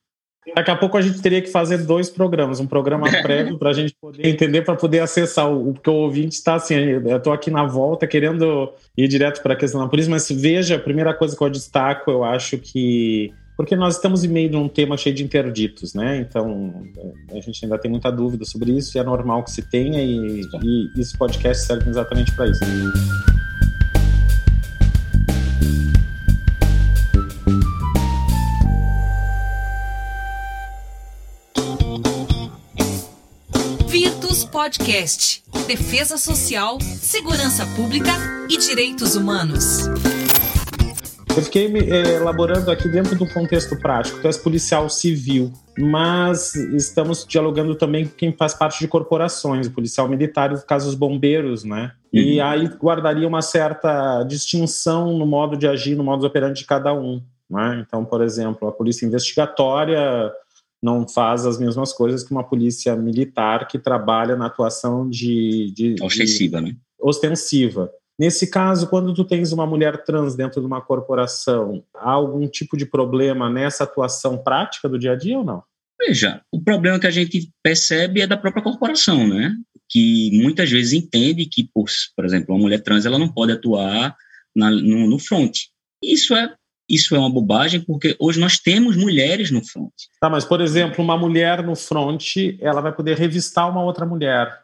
Daqui a pouco a gente teria que fazer dois programas, um programa prévio para a gente poder entender, para poder acessar o porque o ouvinte está assim, eu estou aqui na volta querendo ir direto para a questão da polícia, mas veja, a primeira coisa que eu destaco, eu acho que porque nós estamos em meio de um tema cheio de interditos, né? Então a gente ainda tem muita dúvida sobre isso e é normal que se tenha e, e esse podcast serve exatamente para isso. Virtus Podcast. Defesa Social, Segurança Pública e Direitos Humanos. Eu fiquei é, elaborando aqui dentro do contexto prático. Tu és policial civil, mas estamos dialogando também com quem faz parte de corporações, policial militar, no caso os bombeiros, né? Uhum. E aí guardaria uma certa distinção no modo de agir, no modo operante de cada um. Né? Então, por exemplo, a polícia investigatória não faz as mesmas coisas que uma polícia militar que trabalha na atuação de, de ostensiva, de, né? Ostensiva. Nesse caso, quando tu tens uma mulher trans dentro de uma corporação, há algum tipo de problema nessa atuação prática do dia a dia ou não? Veja, o problema que a gente percebe é da própria corporação, né? Que muitas vezes entende que, por, por exemplo, uma mulher trans ela não pode atuar na, no, no front. Isso é isso é uma bobagem porque hoje nós temos mulheres no front. Tá, mas por exemplo, uma mulher no front, ela vai poder revistar uma outra mulher.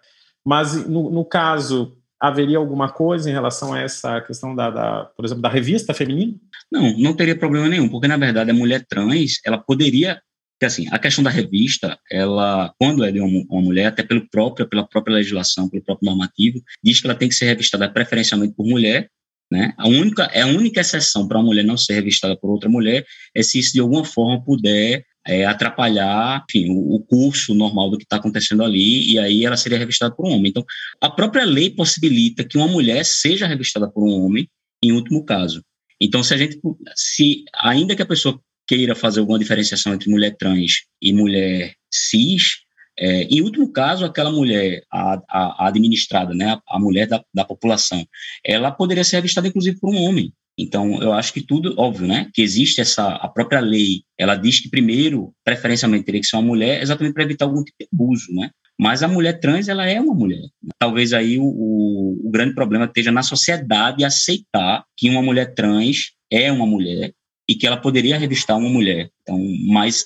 Mas no, no caso haveria alguma coisa em relação a essa questão da, da, por exemplo, da revista feminina? Não, não teria problema nenhum, porque na verdade a mulher trans, ela poderia, que assim, a questão da revista, ela, quando é de uma, uma, mulher, até pelo próprio, pela própria legislação, pelo próprio normativo, diz que ela tem que ser revistada preferencialmente por mulher, né? A única, é a única exceção para uma mulher não ser revistada por outra mulher é se isso de alguma forma puder é, atrapalhar enfim, o, o, curso normal do que está acontecendo ali, e aí ela seria revistada por um homem. Então, a própria lei possibilita que uma mulher seja revistada por um homem, em último caso. Então, se a gente, se ainda que a pessoa queira fazer alguma diferenciação entre mulher trans e mulher cis, é, em último caso, aquela mulher, a, a, administrada, né, a, a mulher da, da população, ela poderia ser revistada, inclusive, por um homem. Então, eu acho que tudo, óbvio, né? Que existe essa, a própria lei, ela diz que primeiro, preferencialmente, teria que ser uma mulher, exatamente para evitar algum tipo de abuso, né? Mas a mulher trans, ela é uma mulher. Talvez aí o, o, o grande problema esteja na sociedade aceitar que uma mulher trans é uma mulher e que ela poderia revistar uma mulher. Então, mas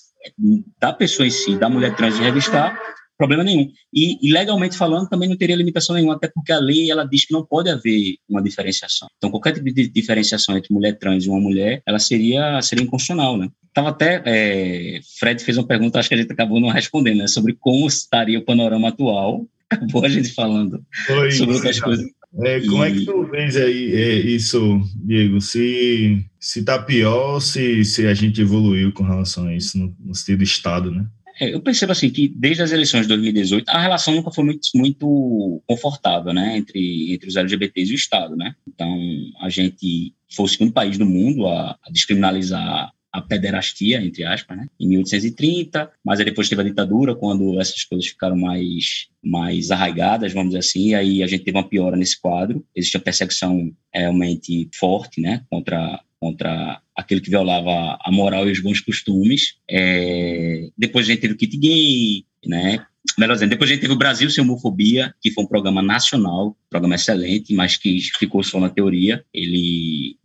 da pessoa em si, da mulher trans de revistar, problema nenhum. E, e, legalmente falando, também não teria limitação nenhuma, até porque a lei ela diz que não pode haver uma diferenciação. Então, qualquer tipo de diferenciação entre mulher trans e uma mulher, ela seria, seria inconstitucional, né? Tava até, é, Fred fez uma pergunta, acho que a gente acabou não respondendo, né? Sobre como estaria o panorama atual. Acabou a gente falando Oi, sobre outras coisas. É, como e... é que tu vês aí é, isso, Diego? Se, se tá pior, se, se a gente evoluiu com relação a isso no, no sentido Estado, né? É, eu percebo assim que desde as eleições de 2018 a relação nunca foi muito, muito confortável, né, entre, entre os LGBTs e o Estado, né. Então a gente foi o segundo país do mundo a, a descriminalizar a pederastia, entre aspas, né, em 1830, mas aí depois teve a ditadura, quando essas coisas ficaram mais, mais arraigadas, vamos dizer assim, e aí a gente teve uma piora nesse quadro, existe uma perseguição realmente forte, né, contra contra aquele que violava a moral e os bons costumes. É, depois a gente teve o kit gay, né? Melhor dizendo, depois a gente teve o Brasil Sem Homofobia, que foi um programa nacional, programa excelente, mas que ficou só na teoria. Ele,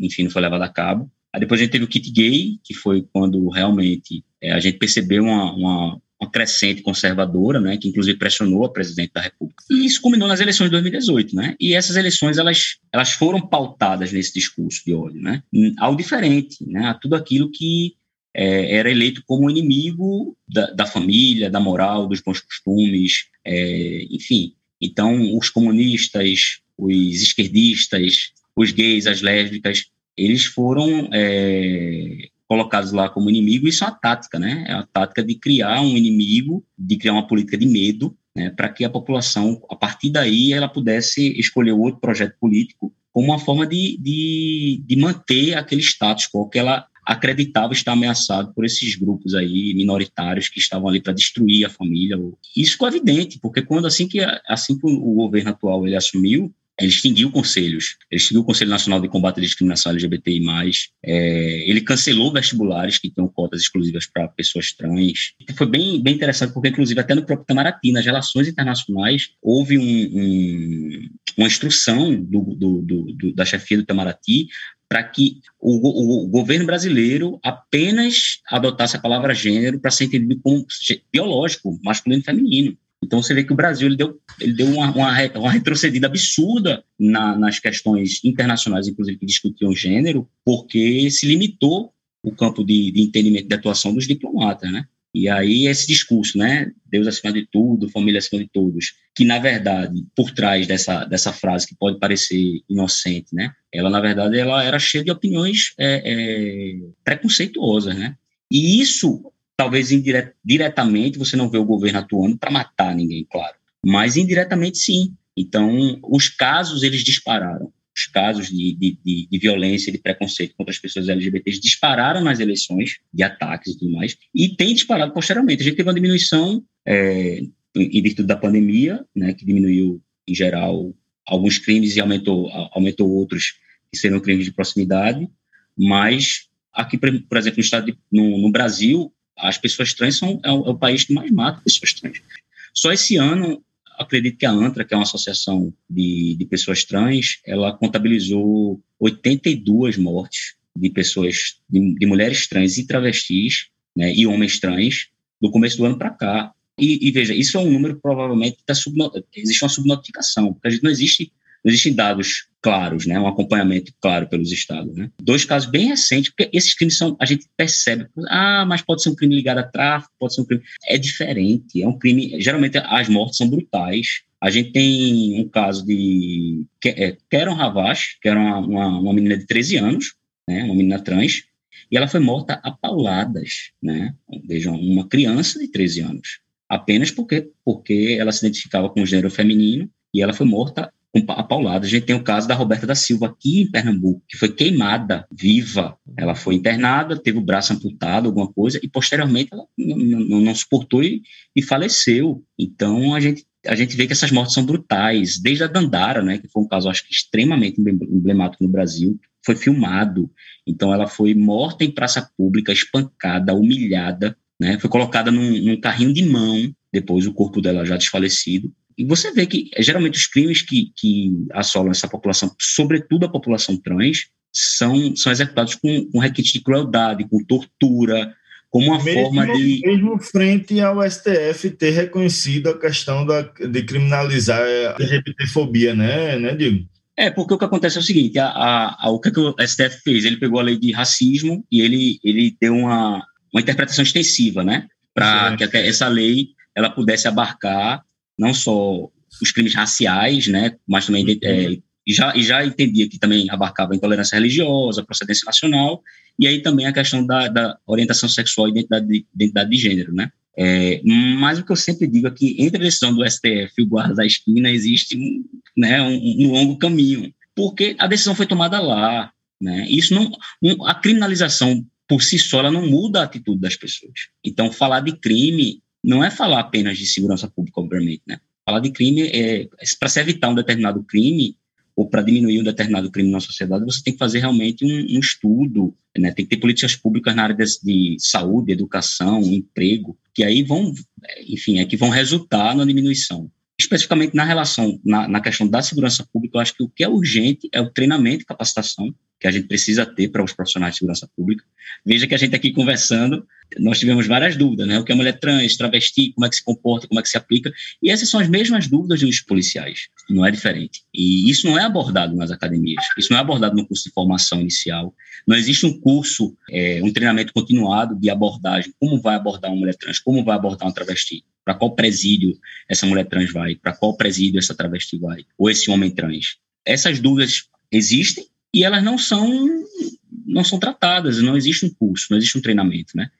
enfim, não foi levado a cabo. Aí depois a gente teve o kit gay, que foi quando realmente é, a gente percebeu uma, uma, uma, crescente conservadora, né, que inclusive pressionou a presidente da República. E isso culminou nas eleições de 2018, né? E essas eleições elas, elas foram pautadas nesse discurso de ódio, né? Ao diferente, né? A tudo aquilo que é, era eleito como inimigo da, da, família, da moral, dos bons costumes, é, enfim. Então, os comunistas, os esquerdistas, os gays, as lésbicas, eles foram é, colocados lá como inimigo. Isso é uma tática, né? É a tática de criar um inimigo, de criar uma política de medo, né? Para que a população, a partir daí, ela pudesse escolher outro projeto político como uma forma de, de, de manter aquele status quo que ela acreditava estar ameaçado por esses grupos aí minoritários que estavam ali para destruir a família. Isso ficou evidente, porque quando assim que assim que o governo atual ele assumiu, ele extinguiu conselhos, ele extinguiu o Conselho Nacional de Combate à Discriminação LGBTI+, é, ele cancelou vestibulares que tinham cotas exclusivas para pessoas trans. Foi bem, bem interessante, porque inclusive até no próprio Itamaraty, nas relações internacionais, houve um, um, uma instrução do, do, do, da chefia do Itamaraty para que o, o, governo brasileiro apenas adotasse a palavra gênero para ser entendido como biológico, masculino e feminino. Então você vê que o Brasil ele deu, ele deu uma, uma, uma retrocedida absurda na, nas questões internacionais, inclusive que discutiam gênero, porque se limitou o campo de, de entendimento de atuação dos diplomatas, né? E aí esse discurso, né, Deus acima de tudo, família acima de todos, que na verdade, por trás dessa, dessa frase que pode parecer inocente, né, ela na verdade ela era cheia de opiniões é, é, preconceituosas, né? E isso talvez indiret, diretamente você não vê o governo atuando para matar ninguém, claro, mas indiretamente sim. Então, os casos eles dispararam. Os casos de, de, de, de violência de preconceito contra as pessoas LGBTs dispararam nas eleições, de ataques e tudo mais, e tem disparado posteriormente. A gente teve uma diminuição é, em virtude da pandemia, né, que diminuiu, em geral, alguns crimes e aumentou, aumentou outros que seriam crimes de proximidade, mas aqui, por exemplo, no, estado de, no, no Brasil, as pessoas trans são é o, é o, país que mais mata pessoas trans. Só esse ano, acredito que a ANTRA, que é uma associação de, de pessoas trans, ela contabilizou 82 mortes de pessoas, de, de mulheres trans e travestis, né, e homens trans, do começo do ano para cá. E, e, veja, isso é um número provavelmente que tá existe uma subnotificação, porque a gente não existe não existem dados claros, né, um acompanhamento claro pelos estados. Né. Dois casos bem recentes, porque esses crimes são, a gente percebe, ah, mas pode ser um crime ligado a tráfico, pode ser um crime. É diferente, é um crime. Geralmente as mortes são brutais. A gente tem um caso de é, Keron Ravache, que era uma, uma, uma menina de 13 anos, né, uma menina trans, e ela foi morta a pauladas, né? Vejam, uma criança de 13 anos, apenas porque, porque ela se identificava com o gênero feminino e ela foi morta a paulada. A gente tem o caso da Roberta da Silva aqui em Pernambuco, que foi queimada viva. Ela foi internada, teve o braço amputado, alguma coisa, e posteriormente ela não, não, suportou e, e, faleceu. Então a gente, a gente vê que essas mortes são brutais. Desde a Dandara, né, que foi um caso, acho que extremamente emblemático no Brasil, foi filmado. Então ela foi morta em praça pública, espancada, humilhada, né, foi colocada num, num carrinho de mão, depois o corpo dela já desfalecido, e você vê que, geralmente, os crimes que, que assolam essa população, sobretudo a população trans, são, são executados com, com requinte de crueldade, com tortura, como uma mesmo, forma de. Mesmo frente ao STF ter reconhecido a questão da, de criminalizar a LGBTfobia, né, né, Diego? É, porque o que acontece é o seguinte: a, a, a, o que, que o STF fez? Ele pegou a lei de racismo e ele, ele deu uma, uma interpretação extensiva, né? Para que essa lei ela pudesse abarcar não só os crimes raciais, né, mas também uhum. é, já, já entendia que também abarcava a intolerância religiosa, procedência nacional, e aí também a questão da, da orientação sexual e identidade de, identidade de gênero, né? É, mas o que eu sempre digo é que entre a decisão do STF e o guarda da esquina existe um, né, um, um longo caminho, porque a decisão foi tomada lá, né? Isso não, um, a criminalização por si só ela não muda a atitude das pessoas. Então, falar de crime não é falar apenas de segurança pública, obviamente, né? Falar de crime é, para se evitar um determinado crime, ou para diminuir um determinado crime na sociedade, você tem que fazer realmente um, um estudo, né? tem que ter políticas públicas na área de, de, saúde, educação, emprego, que aí vão, enfim, é que vão resultar na diminuição. Especificamente na relação, na, na questão da segurança pública, eu acho que o que é urgente é o treinamento e capacitação que a gente precisa ter para os profissionais de segurança pública. Veja que a gente aqui conversando, nós tivemos várias dúvidas, né? O que é mulher trans, travesti, como é que se comporta, como é que se aplica, e essas são as mesmas dúvidas dos policiais, não é diferente. E isso não é abordado nas academias, isso não é abordado no curso de formação inicial, não existe um curso, é, um treinamento continuado de abordagem, como vai abordar uma mulher trans, como vai abordar uma travesti, para qual presídio essa mulher trans vai, para qual presídio essa travesti vai, ou esse homem trans. Essas dúvidas existem, e elas não são não são tratadas, não existe um curso, não existe um treinamento, né?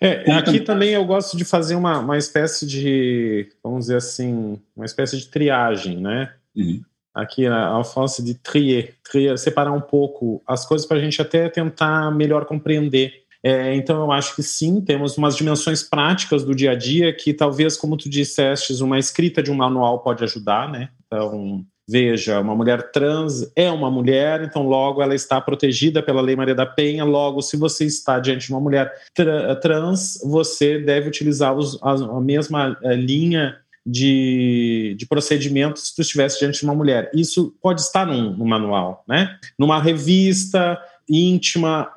É, aqui também eu gosto de fazer uma, uma espécie de, vamos dizer assim, uma espécie de triagem, né? Uhum. Aqui a Alfonso de trier, trier, separar um pouco as coisas para a gente até tentar melhor compreender. É, então eu acho que sim, temos umas dimensões práticas do dia a dia que talvez, como tu disseste, uma escrita de um manual pode ajudar, né? Então Veja, uma mulher trans é uma mulher, então logo ela está protegida pela Lei Maria da Penha. Logo, se você está diante de uma mulher tra trans, você deve utilizar os, a, a, mesma a, eh, linha de, de procedimentos se tu estivesse diante de uma mulher. Isso pode estar num, num manual, né? Numa revista íntima,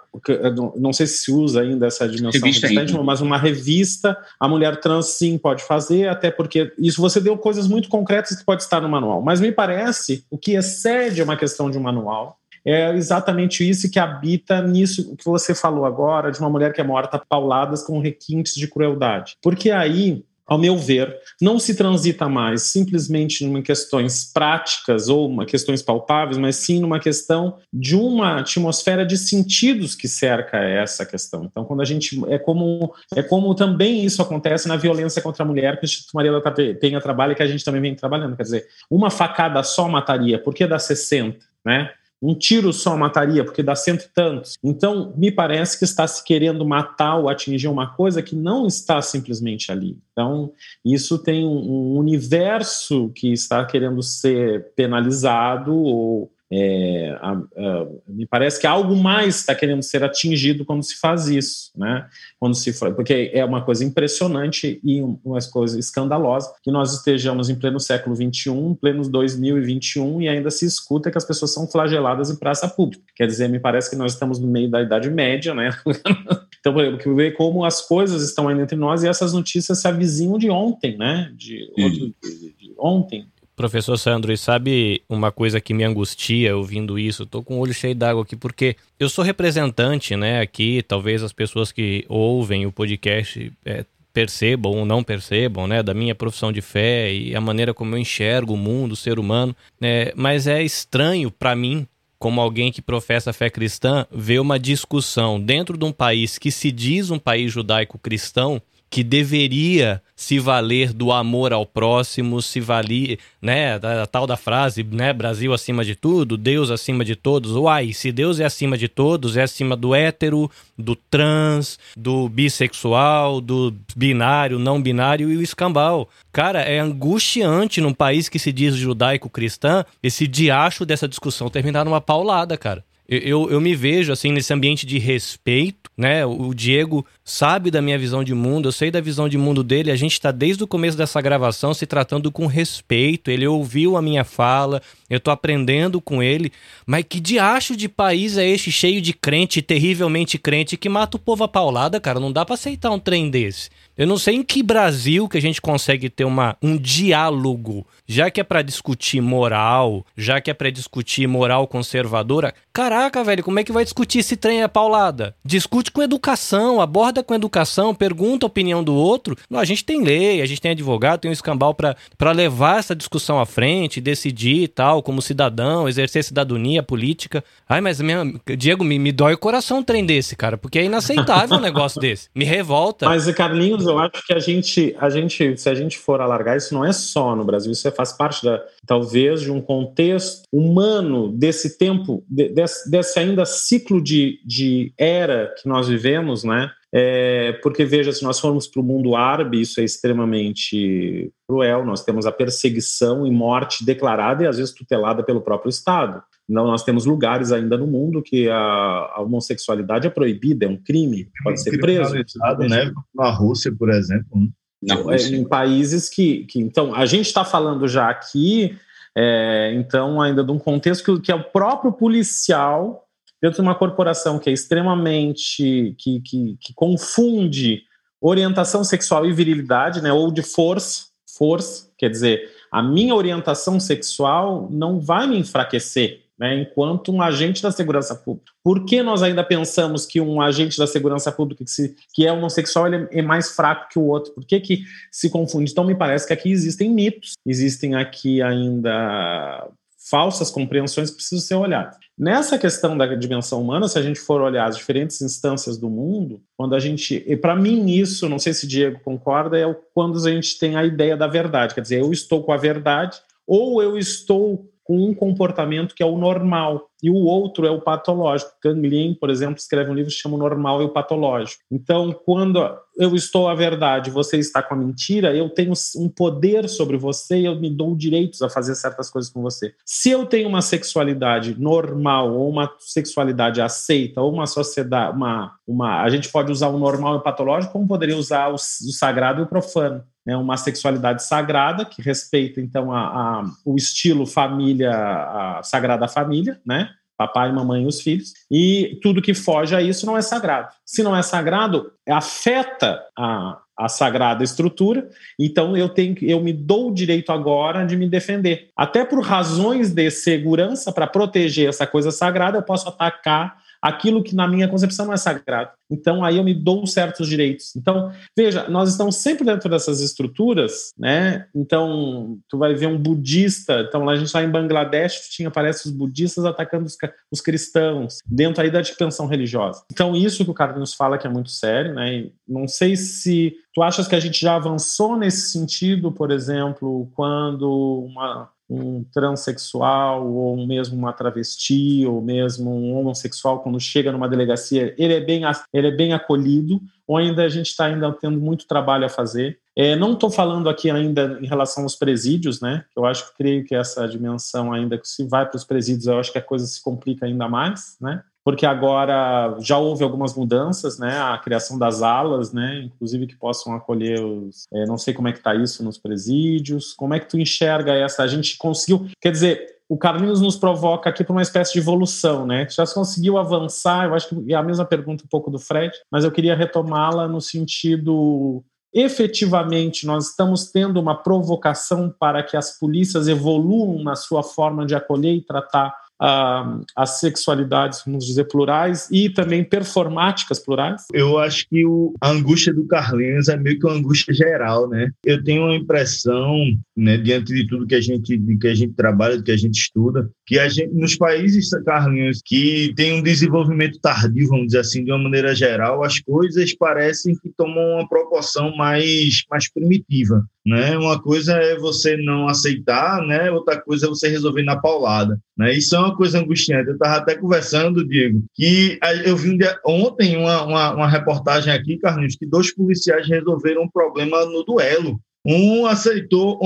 não sei se se usa ainda essa dimensão revista íntima, mas uma revista, a mulher trans sim pode fazer, até porque isso você deu coisas muito concretas que pode estar no manual. Mas me parece o que excede uma questão de um manual é exatamente isso que habita nisso que você falou agora, de uma mulher que é morta pauladas com requintes de crueldade. Porque aí ao meu ver, não se transita mais simplesmente em questões práticas ou questões palpáveis, mas sim numa questão de uma atmosfera de sentidos que cerca essa questão. Então, quando a gente é como é como também isso acontece na violência contra a mulher que o Instituto Maria da Penha trabalha e que a gente também vem trabalhando, quer dizer, uma facada só mataria, por que dá 60, né? Um tiro só mataria, porque dá cento e tantos. Então, me parece que está se querendo matar ou atingir uma coisa que não está simplesmente ali. Então, isso tem um, universo que está querendo ser penalizado ou é, a, a, me parece que algo mais está querendo ser atingido quando se faz isso, né? Quando se porque é uma coisa impressionante e uma coisa escandalosa que nós estejamos em pleno século 21, pleno 2021 e ainda se escuta que as pessoas são flageladas em praça pública. Quer dizer, me parece que nós estamos no meio da Idade Média, né? então, por exemplo, que ver como as coisas estão ainda entre nós e essas notícias se avizinham de ontem, né? De, outro, de, de ontem, Professor Sandro, e sabe uma coisa que me angustia ouvindo isso? Tô com o olho cheio d'água aqui, porque eu sou representante, né, aqui, talvez as pessoas que ouvem o podcast é, percebam ou não percebam, né, da minha profissão de fé e a maneira como eu enxergo o mundo, o ser humano, né, mas é estranho para mim, como alguém que professa fé cristã, ver uma discussão dentro de um país que se diz um país judaico-cristão, que deveria se valer do amor ao próximo, se valer, né, a, tal da frase, né, Brasil acima de tudo, Deus acima de todos. Uai, se Deus é acima de todos, é acima do hétero, do trans, do bissexual, do binário, não binário e o escambau. Cara, é angustiante num país que se diz judaico-cristã esse diacho dessa discussão terminar numa paulada, cara. Eu, eu me vejo assim nesse ambiente de respeito, né? O Diego sabe da minha visão de mundo, eu sei da visão de mundo dele. A gente está desde o começo dessa gravação se tratando com respeito. Ele ouviu a minha fala, eu tô aprendendo com ele. Mas que diacho de país é este cheio de crente, terrivelmente crente, que mata o povo a paulada, cara? Não dá para aceitar um trem desse. Eu não sei em que Brasil que a gente consegue ter uma, um diálogo, já que é para discutir moral, já que é para discutir moral conservadora. Caraca, velho, como é que vai discutir esse trem a paulada? Discute com educação, aborda com educação, pergunta a opinião do outro. Não, a gente tem lei, a gente tem advogado, tem um escambau para levar essa discussão à frente, decidir e tal, como cidadão, exercer cidadania política. Ai, mas minha, Diego, me, me dói o coração um trem desse, cara, porque é inaceitável um negócio desse. Me revolta. Mas, Carlinhos, eu acho que a gente, a gente, se a gente for alargar, isso não é só no Brasil, isso faz parte da, talvez, de um contexto humano desse tempo, desse, desse ainda ciclo de, de era que nós vivemos, né? É, porque, veja, se nós formos para o mundo árabe, isso é extremamente cruel. Nós temos a perseguição e morte declarada e às vezes tutelada pelo próprio Estado. Não, nós temos lugares ainda no mundo que a, a homossexualidade é proibida, é um crime, pode ser preso. Né? Na Rússia, por exemplo. Né? Não, é, em países que, que. Então, a gente está falando já aqui, é, então, ainda de um contexto que, que é o próprio policial dentro de uma corporação que é extremamente. que, que, que confunde orientação sexual e virilidade, né, ou de força, força, quer dizer, a minha orientação sexual não vai me enfraquecer, né, enquanto um agente da segurança pública. Por que nós ainda pensamos que um agente da segurança pública que, se, que é homossexual ele é mais fraco que o outro? Por que, que se confunde? Então, me parece que aqui existem mitos, existem aqui ainda falsas compreensões que precisam ser olhadas. Nessa questão da dimensão humana, se a gente for olhar as diferentes instâncias do mundo, quando a gente, e para mim isso, não sei se Diego concorda, é quando a gente tem a ideia da verdade, quer dizer, eu estou com a verdade ou eu estou com um comportamento que é o normal e o outro é o patológico. Kang por exemplo, escreve um livro que chama o Normal e o Patológico. Então, quando eu estou a verdade, você está com a mentira, eu tenho um poder sobre você e eu me dou direitos a fazer certas coisas com você. Se eu tenho uma sexualidade normal ou uma sexualidade aceita ou uma sociedade, uma, uma, a gente pode usar o normal e o patológico, como poderia usar o, o sagrado e o profano né, uma sexualidade sagrada que respeita então a, a, o estilo família, a sagrada família, né? Papai, mamãe e os filhos. E tudo que foge a isso não é sagrado. Se não é sagrado, afeta a, a sagrada estrutura. Então eu tenho eu me dou o direito agora de me defender. Até por razões de segurança para proteger essa coisa sagrada, eu posso atacar aquilo que na minha concepção não é sagrado. Então aí eu me dou certos direitos. Então, veja, nós estamos sempre dentro dessas estruturas, né? Então, tu vai ver um budista, então lá a gente lá em Bangladesh tinha parece os budistas atacando os, os cristãos, dentro aí da dimensão religiosa. Então, isso que o Carlos fala que é muito sério, né? E não sei se tu achas que a gente já avançou nesse sentido, por exemplo, quando uma um transexual ou mesmo uma travesti ou mesmo um homossexual quando chega numa delegacia ele é bem ele é bem acolhido ou ainda a gente está ainda tendo muito trabalho a fazer. É, não estou falando aqui ainda em relação aos presídios né? Eu acho que creio que essa dimensão ainda que se vai para os presídios eu acho que a coisa se complica ainda mais né porque agora já houve algumas mudanças, né? A criação das alas, né? Inclusive que possam acolher os. É, não sei como é que está isso nos presídios. Como é que tu enxerga essa? A gente conseguiu. Quer dizer, o Carlinhos nos provoca aqui para uma espécie de evolução, né? Já se conseguiu avançar, eu acho que é a mesma pergunta um pouco do Fred, mas eu queria retomá-la no sentido efetivamente nós estamos tendo uma provocação para que as polícias evoluam na sua forma de acolher e tratar a, as sexualidades, vamos dizer, plurais e também performáticas plurais? Eu acho que o, a angústia do Carlinhos é meio que uma angústia geral, né? Eu tenho uma impressão, né, diante de tudo que a gente, de que a gente trabalha, que a gente estuda, que a gente, nos países, Carlinhos, que tem um desenvolvimento tardio, vamos dizer assim, de uma maneira geral, as coisas parecem que tomam uma proporção mais, mais primitiva. Né? Uma coisa é você não aceitar, né? outra coisa é você resolver na paulada. Né? Isso é uma coisa angustiante. Eu estava até conversando, Diego, que eu vi ontem uma, uma, uma reportagem aqui, Carlinhos, que dois policiais resolveram um problema no duelo. Um aceitou,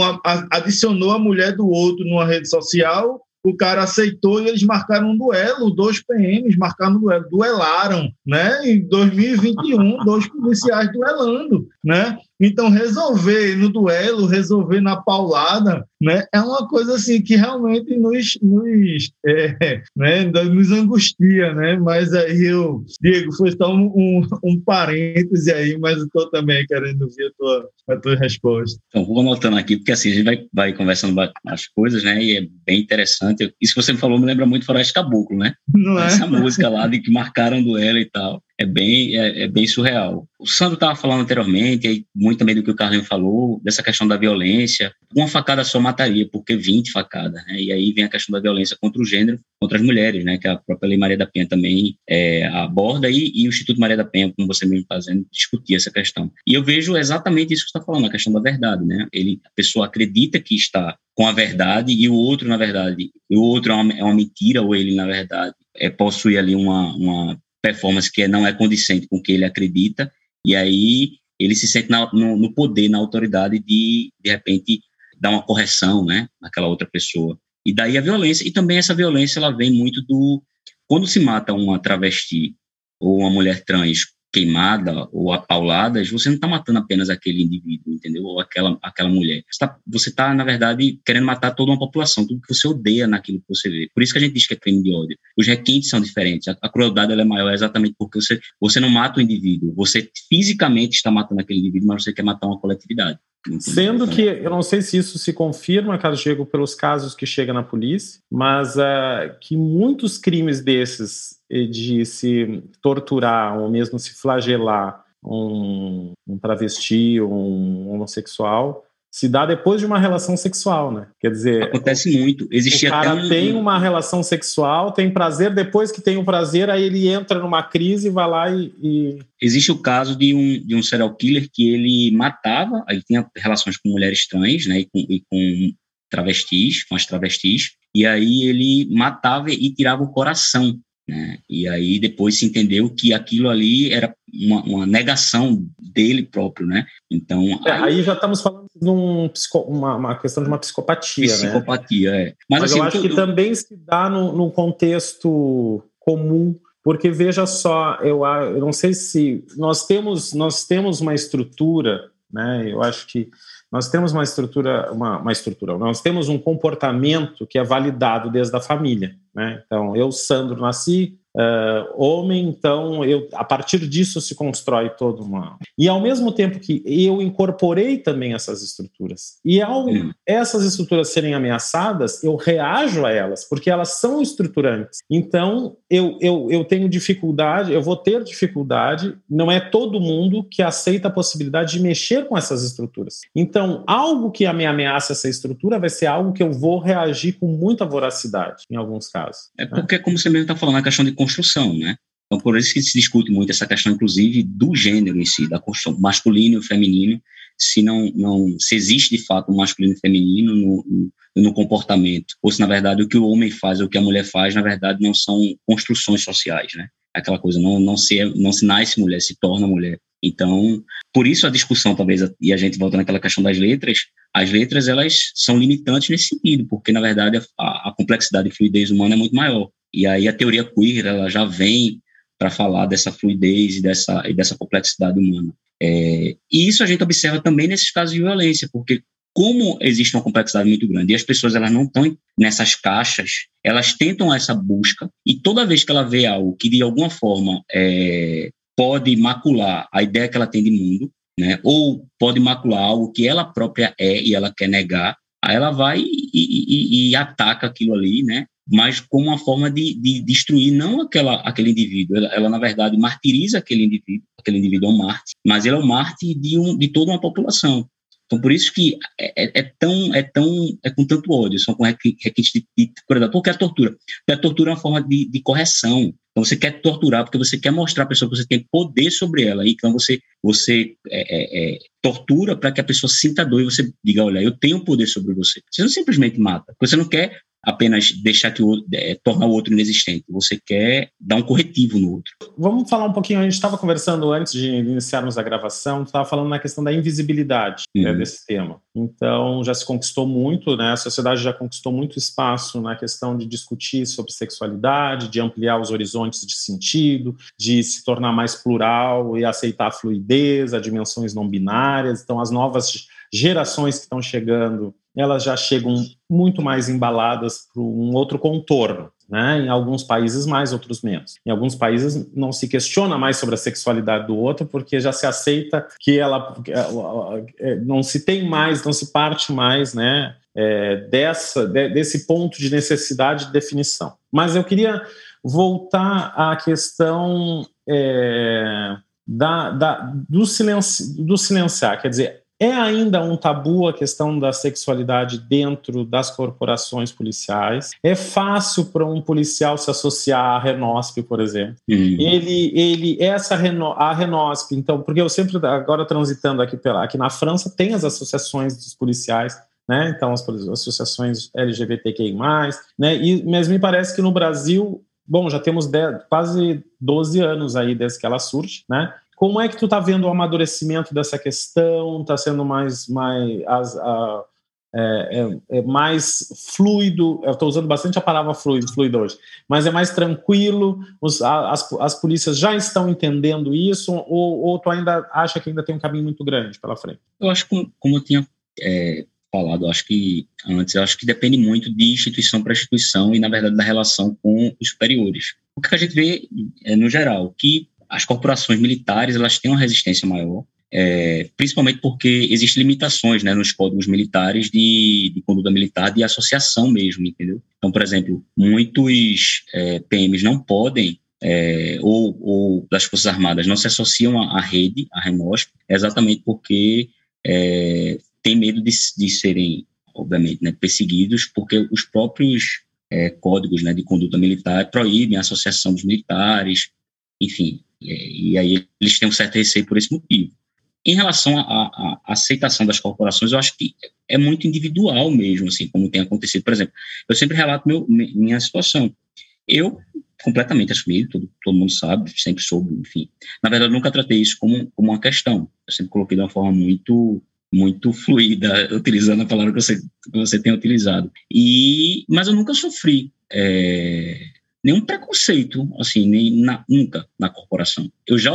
adicionou a mulher do outro numa rede social o cara aceitou e eles marcaram um duelo, dois PMs marcaram um duelo, duelaram, né? Em 2021, dois policiais duelando, né? Então, resolver no duelo, resolver na paulada, né, é uma coisa assim que realmente nos, nos, é, né, nos angustia, né? Mas aí eu, Diego, foi só um, um, um parêntese aí, mas estou também querendo ver a tua, a tua resposta. Então, vou anotando aqui, porque assim, a gente vai, vai conversando as coisas, né? E é bem interessante. Isso que você me falou me lembra muito Floresta Caboclo, né? Não é? Essa música lá de que marcaram duelo e tal é bem, é, é, bem surreal. O Sandro estava falando anteriormente, aí, muito também do que o Carlinho falou, dessa questão da violência. Uma facada só mataria, porque 20 facadas, né? E aí vem a questão da violência contra o gênero, contra as mulheres, né? Que a própria Lei Maria da Penha também é, aborda, e, e, o Instituto Maria da Penha, como você mesmo fazendo, discutir essa questão. E eu vejo exatamente isso que você está falando, a questão da verdade, né? Ele, a pessoa acredita que está com a verdade e o outro, na verdade, o outro é uma, é uma mentira, ou ele, na verdade, é, possui ali uma, uma performance que não é condicente com o que ele acredita, E aí ele se sente na, no, no, poder, na autoridade de, de repente, dar uma correção, né, naquela outra pessoa. E daí a violência, e também essa violência, ela vem muito do... Quando se mata uma travesti ou uma mulher trans queimada ou apauladas, você não está matando apenas aquele indivíduo, entendeu? Ou aquela, aquela mulher. Você está, tá, na verdade, querendo matar toda uma população, tudo que você odeia naquilo que você vê. Por isso que a gente diz que é crime de ódio. Os requintes são diferentes. A, a crueldade é maior exatamente porque você, você não mata o indivíduo. Você fisicamente está matando aquele indivíduo, mas você quer matar uma coletividade. Sendo que, eu não sei se isso se confirma, Carlos Diego, pelos casos que chegam na polícia, mas uh, que muitos crimes desses de se torturar ou mesmo se flagelar um, um travesti ou um homossexual se dá depois de uma relação sexual, né? Quer dizer, acontece muito. Existia o cara um... tem uma relação sexual, tem prazer, depois que tem o prazer, aí ele entra numa crise, vai lá e, e, Existe o caso de um, de um serial killer que ele matava, aí tinha relações com mulheres trans, né? E com, e com travestis, com as travestis, e aí ele matava e tirava o coração né? E aí depois se entendeu que aquilo ali era uma, uma negação dele próprio, né? Então é, aí, aí, já estamos falando de um psico, uma, uma, questão de uma psicopatia, né? psicopatia, né? é. Mas, Mas assim, eu acho que também se dá no, no contexto comum porque veja só, eu, eu não sei se nós temos nós temos uma estrutura, né? Eu acho que nós temos uma estrutura, uma, uma estrutura, nós temos um comportamento que é validado desde a família. Né? Então, eu, Sandro, nasci uh, homem, então eu, a partir disso se constrói toda uma. E ao mesmo tempo que eu incorporei também essas estruturas, e ao essas estruturas serem ameaçadas, eu reajo a elas, porque elas são estruturantes. Então eu, eu, eu tenho dificuldade, eu vou ter dificuldade, não é todo mundo que aceita a possibilidade de mexer com essas estruturas. Então, algo que me ameaça essa estrutura vai ser algo que eu vou reagir com muita voracidade, em alguns casos. É porque, como você mesmo está falando, a questão de construção, né? Então, por isso que se discute muito essa questão, inclusive, do gênero em si, da construção masculino e feminino, se não, não se existe de fato um masculino e feminino no, no, no, comportamento, ou se na verdade o que o homem faz ou o que a mulher faz, na verdade, não são construções sociais, né? Aquela coisa, não, não, se, não se nasce mulher, se torna mulher. Então, por isso a discussão, talvez, e a gente volta naquela questão das letras, as letras, elas são limitantes nesse sentido, porque, na verdade, a, a complexidade e fluidez humana é muito maior. E aí a teoria queer ela já vem para falar dessa fluidez e dessa, e dessa complexidade humana. É, e isso a gente observa também nesses casos de violência, porque como existe uma complexidade muito grande e as pessoas elas não estão nessas caixas, elas tentam essa busca e toda vez que ela vê algo que de alguma forma é, pode macular a ideia que ela tem de mundo, né, ou pode macular algo que ela própria é e ela quer negar, aí ela vai e, e, e ataca aquilo ali, né, mas como uma forma de, de destruir não aquela, aquele indivíduo. Ela, ela, na verdade, martiriza aquele indivíduo, aquele indivíduo é um Marte, mas ele é um Marte de, um, de toda uma população. Então, por isso que é, é, é tão, é tão, é com tanto ódio, são com requisitos de, de crueldade. Por que a tortura? Porque a tortura é uma forma de, de correção. Então, você quer torturar porque você quer mostrar à pessoa que você tem poder sobre ela. Então, você, você é, é, é tortura para que a pessoa sinta dor e você diga, olha, eu tenho poder sobre você. Você não simplesmente mata. Você não quer apenas deixar que o é, tornar o outro inexistente. Você quer dar um corretivo no outro. Vamos falar um pouquinho. A gente estava conversando antes de iniciarmos a gravação. Estava falando na questão da invisibilidade uhum. né, desse tema. Então já se conquistou muito, né? A sociedade já conquistou muito espaço na questão de discutir sobre sexualidade, de ampliar os horizontes de sentido, de se tornar mais plural e aceitar a fluidez, as dimensões não binárias. Então as novas gerações que estão chegando elas já chegam muito mais embaladas para um outro contorno. Né? Em alguns países mais, outros menos. Em alguns países não se questiona mais sobre a sexualidade do outro, porque já se aceita que ela é, não se tem mais, não se parte mais, né? É, dessa, desse ponto de necessidade de definição. Mas eu queria voltar à questão é, da, da, do, do silenciar, quer dizer, é ainda um tabu a questão da sexualidade dentro das corporações policiais. É fácil para um policial se associar à Renosp, por exemplo. Uhum. Ele, ele, essa Reno, a Renosp, então, porque eu sempre agora transitando aqui pela, aqui na França tem as associações dos policiais. Né? Então, as associações LGBTQI+, né? E, mas me parece que no Brasil, bom, já temos 10, quase 12 anos aí desde que ela surge, né? Como é que tu está vendo o amadurecimento dessa questão? Está sendo mais, mais, as, a, é, é, é, mais fluido? Eu estou usando bastante a palavra fluido, fluido hoje, mas é mais tranquilo? Os, as, as polícias já estão entendendo isso? Ou, ou tu ainda acha que ainda tem um caminho muito grande pela frente? Eu acho que, como eu tinha é, falado, acho que antes, acho que depende muito de instituição para instituição e, na verdade, da relação com os superiores. O que a gente vê, é, no geral, que as corporações militares elas têm uma resistência maior, é, principalmente porque existem limitações né, nos códigos militares de, de, conduta militar de associação mesmo, entendeu? Então, por exemplo, muitos é, PMs não podem é, ou, ou, das Forças Armadas não se associam à, à rede, à REMOSP, exatamente porque é, tem medo de, de serem, obviamente, né, perseguidos, porque os próprios é, códigos né, de conduta militar proíbem a associação dos militares, enfim, e, e aí eles têm um certo receio por esse motivo. Em relação à aceitação das corporações, eu acho que é muito individual mesmo, assim, como tem acontecido. Por exemplo, eu sempre relato meu, minha situação. Eu, completamente assumido, todo, todo mundo sabe, sempre soube, enfim. Na verdade, eu nunca tratei isso como, como uma questão. Eu sempre coloquei de uma forma muito muito fluida, utilizando a palavra que você, que você tem utilizado. E, mas eu nunca sofri é, nenhum preconceito, assim, nem na, nunca na corporação. Eu já,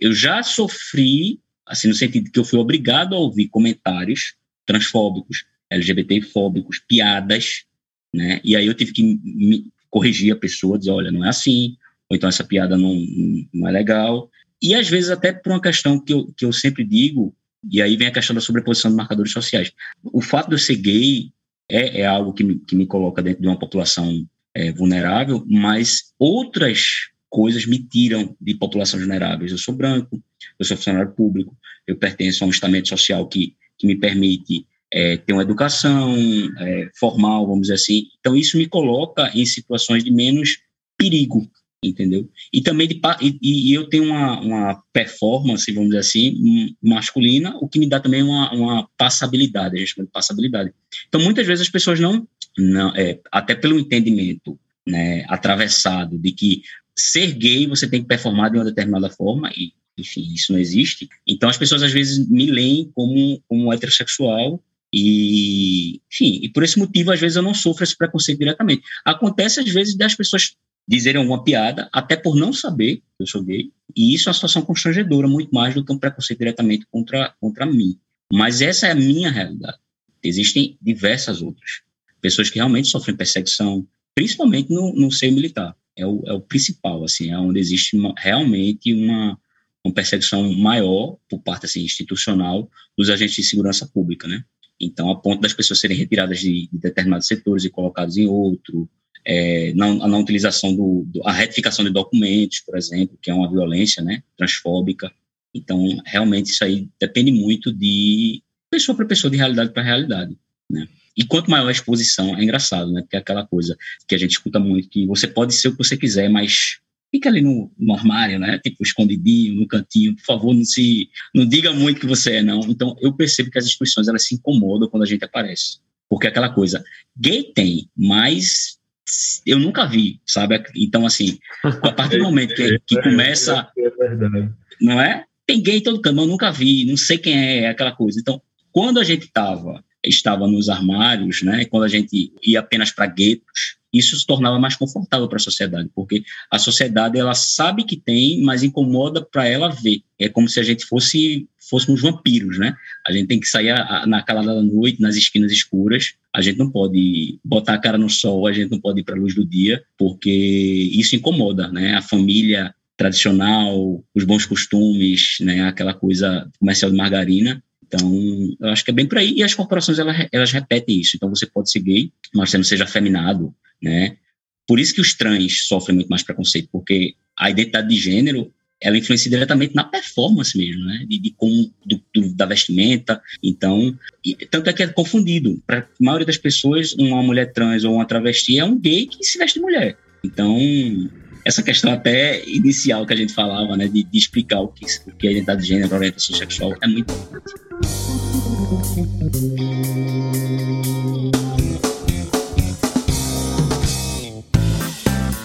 eu já sofri, assim, no sentido que eu fui obrigado a ouvir comentários transfóbicos, LGBT-fóbicos, piadas, né? E aí eu tive que corrigir a pessoa, dizer, olha, não é assim, ou então essa piada não, não é legal. E às vezes até por uma questão que eu, que eu sempre digo, e aí vem a questão da sobreposição de marcadores sociais. O fato de eu ser gay é, é algo que me, que me coloca dentro de uma população é, vulnerável, mas outras coisas me tiram de populações vulneráveis. Eu sou branco, eu sou funcionário público, eu pertenço a um estamento social que, que me permite é, ter uma educação é, formal, vamos dizer assim. Então, isso me coloca em situações de menos perigo, entendeu? E também de, e, e, eu tenho uma, uma performance, vamos dizer assim, masculina, o que me dá também uma, uma passabilidade, a gente chama de passabilidade. Então, muitas vezes as pessoas não não, é, até pelo entendimento né, atravessado de que ser gay você tem que performar de uma determinada forma e enfim isso não existe. Então as pessoas às vezes me leem como como heterossexual e enfim e por esse motivo às vezes eu não sofro esse preconceito diretamente. Acontece às vezes das pessoas dizerem alguma piada até por não saber que eu sou gay e isso é uma situação constrangedora muito mais do que um preconceito diretamente contra contra mim. Mas essa é a minha realidade. Existem diversas outras pessoas que realmente sofrem perseguição, principalmente no, no seio militar. É o, é o principal, assim, é onde existe uma, realmente uma, uma perseguição maior por parte assim, institucional dos agentes de segurança pública, né? Então, a ponto das pessoas serem retiradas de, de determinados setores e colocadas em outro, é, não, a não utilização do, do, a retificação de documentos, por exemplo, que é uma violência, né, transfóbica. Então, realmente isso aí depende muito de pessoa para pessoa, de realidade para realidade, né? E quanto maior a exposição, é engraçado, né? Porque é aquela coisa que a gente escuta muito, que você pode ser o que você quiser, mas fica ali no, no armário, né? Tipo, escondidinho, no cantinho, por favor, não se, não diga muito que você é, não. Então, eu percebo que as instituições, elas se incomodam quando a gente aparece. Porque é aquela coisa, gay tem, mas eu nunca vi, sabe? Então, assim, a partir do momento que, que começa... É não é? Tem gay em todo canto, eu nunca vi, não sei quem é, é aquela coisa. Então, quando a gente tava estava nos armários, né, quando a gente ia apenas para guetos, isso se tornava mais confortável para a sociedade, porque a sociedade ela sabe que tem, mas incomoda para ela ver. É como se a gente fosse fôssemos vampiros, né? A gente tem que sair a, a, na calada da noite, nas esquinas escuras. A gente não pode botar a cara no sol, a gente não pode ir para a luz do dia, porque isso incomoda, né? A família tradicional, os bons costumes, né? Aquela coisa comercial de margarina então, eu acho que é bem por aí. E as corporações, elas, elas repetem isso. Então, você pode ser gay, mas você não seja afeminado, né? Por isso que os trans sofrem muito mais preconceito, porque a identidade de gênero, ela influencia diretamente na performance mesmo, né? De, de como, do, do, da vestimenta. Então, e, tanto é que é confundido. Para a maioria das pessoas, uma mulher trans ou uma travesti é um gay que se veste mulher. Então, essa questão até inicial que a gente falava, né, de, de explicar o que, o que é identidade de gênero, orientação sexual, é muito importante.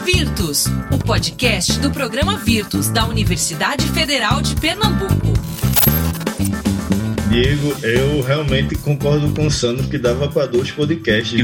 Virtus o podcast do programa Virtus da Universidade Federal de Pernambuco. Diego, eu realmente concordo com o Sandro que dava para dois podcasts.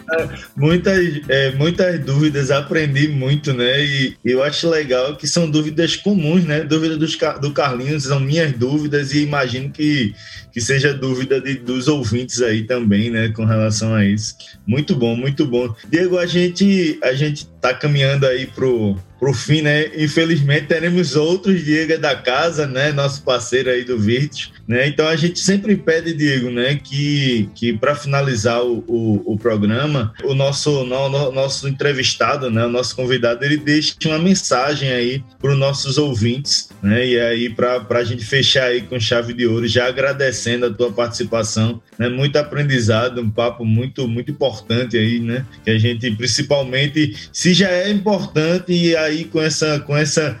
muitas, é, muitas dúvidas, aprendi muito, né? E eu acho legal que são dúvidas comuns, né? Dúvidas dos, do Carlinhos são minhas dúvidas e imagino que, que seja dúvida de, dos ouvintes aí também, né? Com relação a isso. Muito bom, muito bom. Diego, a gente, a gente tá caminhando aí pro fim, né? Infelizmente teremos outros Diego da casa, né? Nosso parceiro aí do Virtus, né? Então a gente sempre pede, Diego, né? Que, que para finalizar o, o, o, programa, o nosso, no, no, nosso entrevistado, né? O nosso convidado, ele deixe uma mensagem aí para os nossos ouvintes, né? E aí para a gente fechar aí com chave de ouro, já agradecendo a tua participação, né? Muito aprendizado, um papo muito muito importante aí, né? Que a gente principalmente, se já é importante e aí com essa, com essa,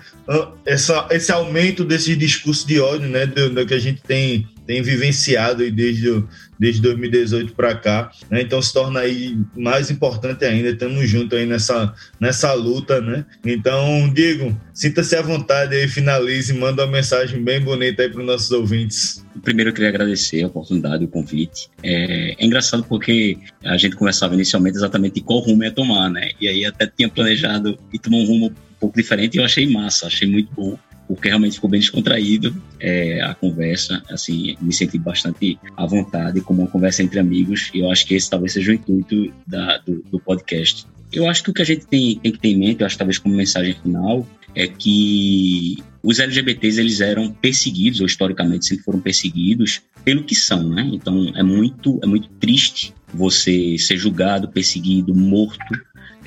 essa, esse aumento desse discurso de ódio, né, do, do que a gente tem, tem vivenciado aí desde, desde 2018 para cá, né? então se torna aí mais importante ainda, estamos juntos aí nessa, nessa luta, né? Então, Diego, sinta-se à vontade aí, finalize manda uma mensagem bem bonita aí para os nossos ouvintes. Primeiro eu queria agradecer a oportunidade, o convite. É, é, engraçado porque a gente conversava inicialmente exatamente de qual rumo ia tomar, né? E aí até tinha planejado e tomar um rumo um pouco diferente e eu achei massa, achei muito bom porque realmente ficou bem descontraído é, a conversa, assim, me senti bastante à vontade, como uma conversa entre amigos, e eu acho que esse talvez seja o intuito da, do, do, podcast. Eu acho que o que a gente tem, tem que ter em mente, eu acho talvez como mensagem final, é que os LGBTs eles eram perseguidos, ou historicamente sempre foram perseguidos, pelo que são, né? Então é muito, é muito triste você ser julgado, perseguido, morto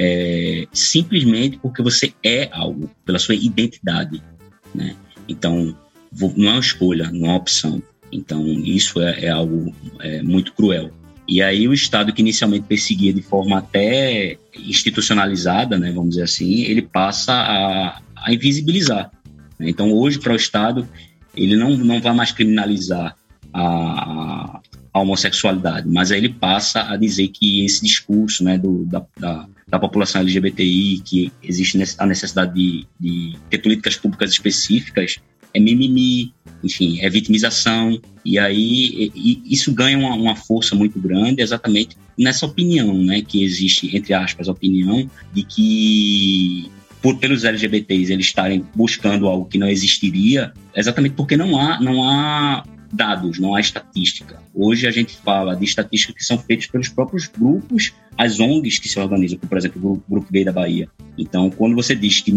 é, simplesmente porque você é algo, pela sua identidade. Né? Então, não é uma escolha, não é uma opção. Então, isso é, é algo é, muito cruel. E aí o Estado que inicialmente perseguia de forma até institucionalizada, né, vamos dizer assim, ele passa a, a invisibilizar. Né? Então hoje para o Estado ele não, não vai mais criminalizar a, a, homossexualidade, mas aí ele passa a dizer que esse discurso né, do, da, da da população LGBTI, que existe a necessidade de, de ter políticas públicas específicas, é mimimi, enfim, é vitimização, e aí e, isso ganha uma, uma, força muito grande exatamente nessa opinião, né, que existe, entre aspas, a opinião de que por pelos LGBTs eles estarem buscando algo que não existiria, exatamente porque não há, não há dados, não há estatística. Hoje a gente fala de estatísticas que são feitas pelos próprios grupos, as ONGs que se organizam, por exemplo, o Grupo Gay da Bahia. Então, quando você diz que,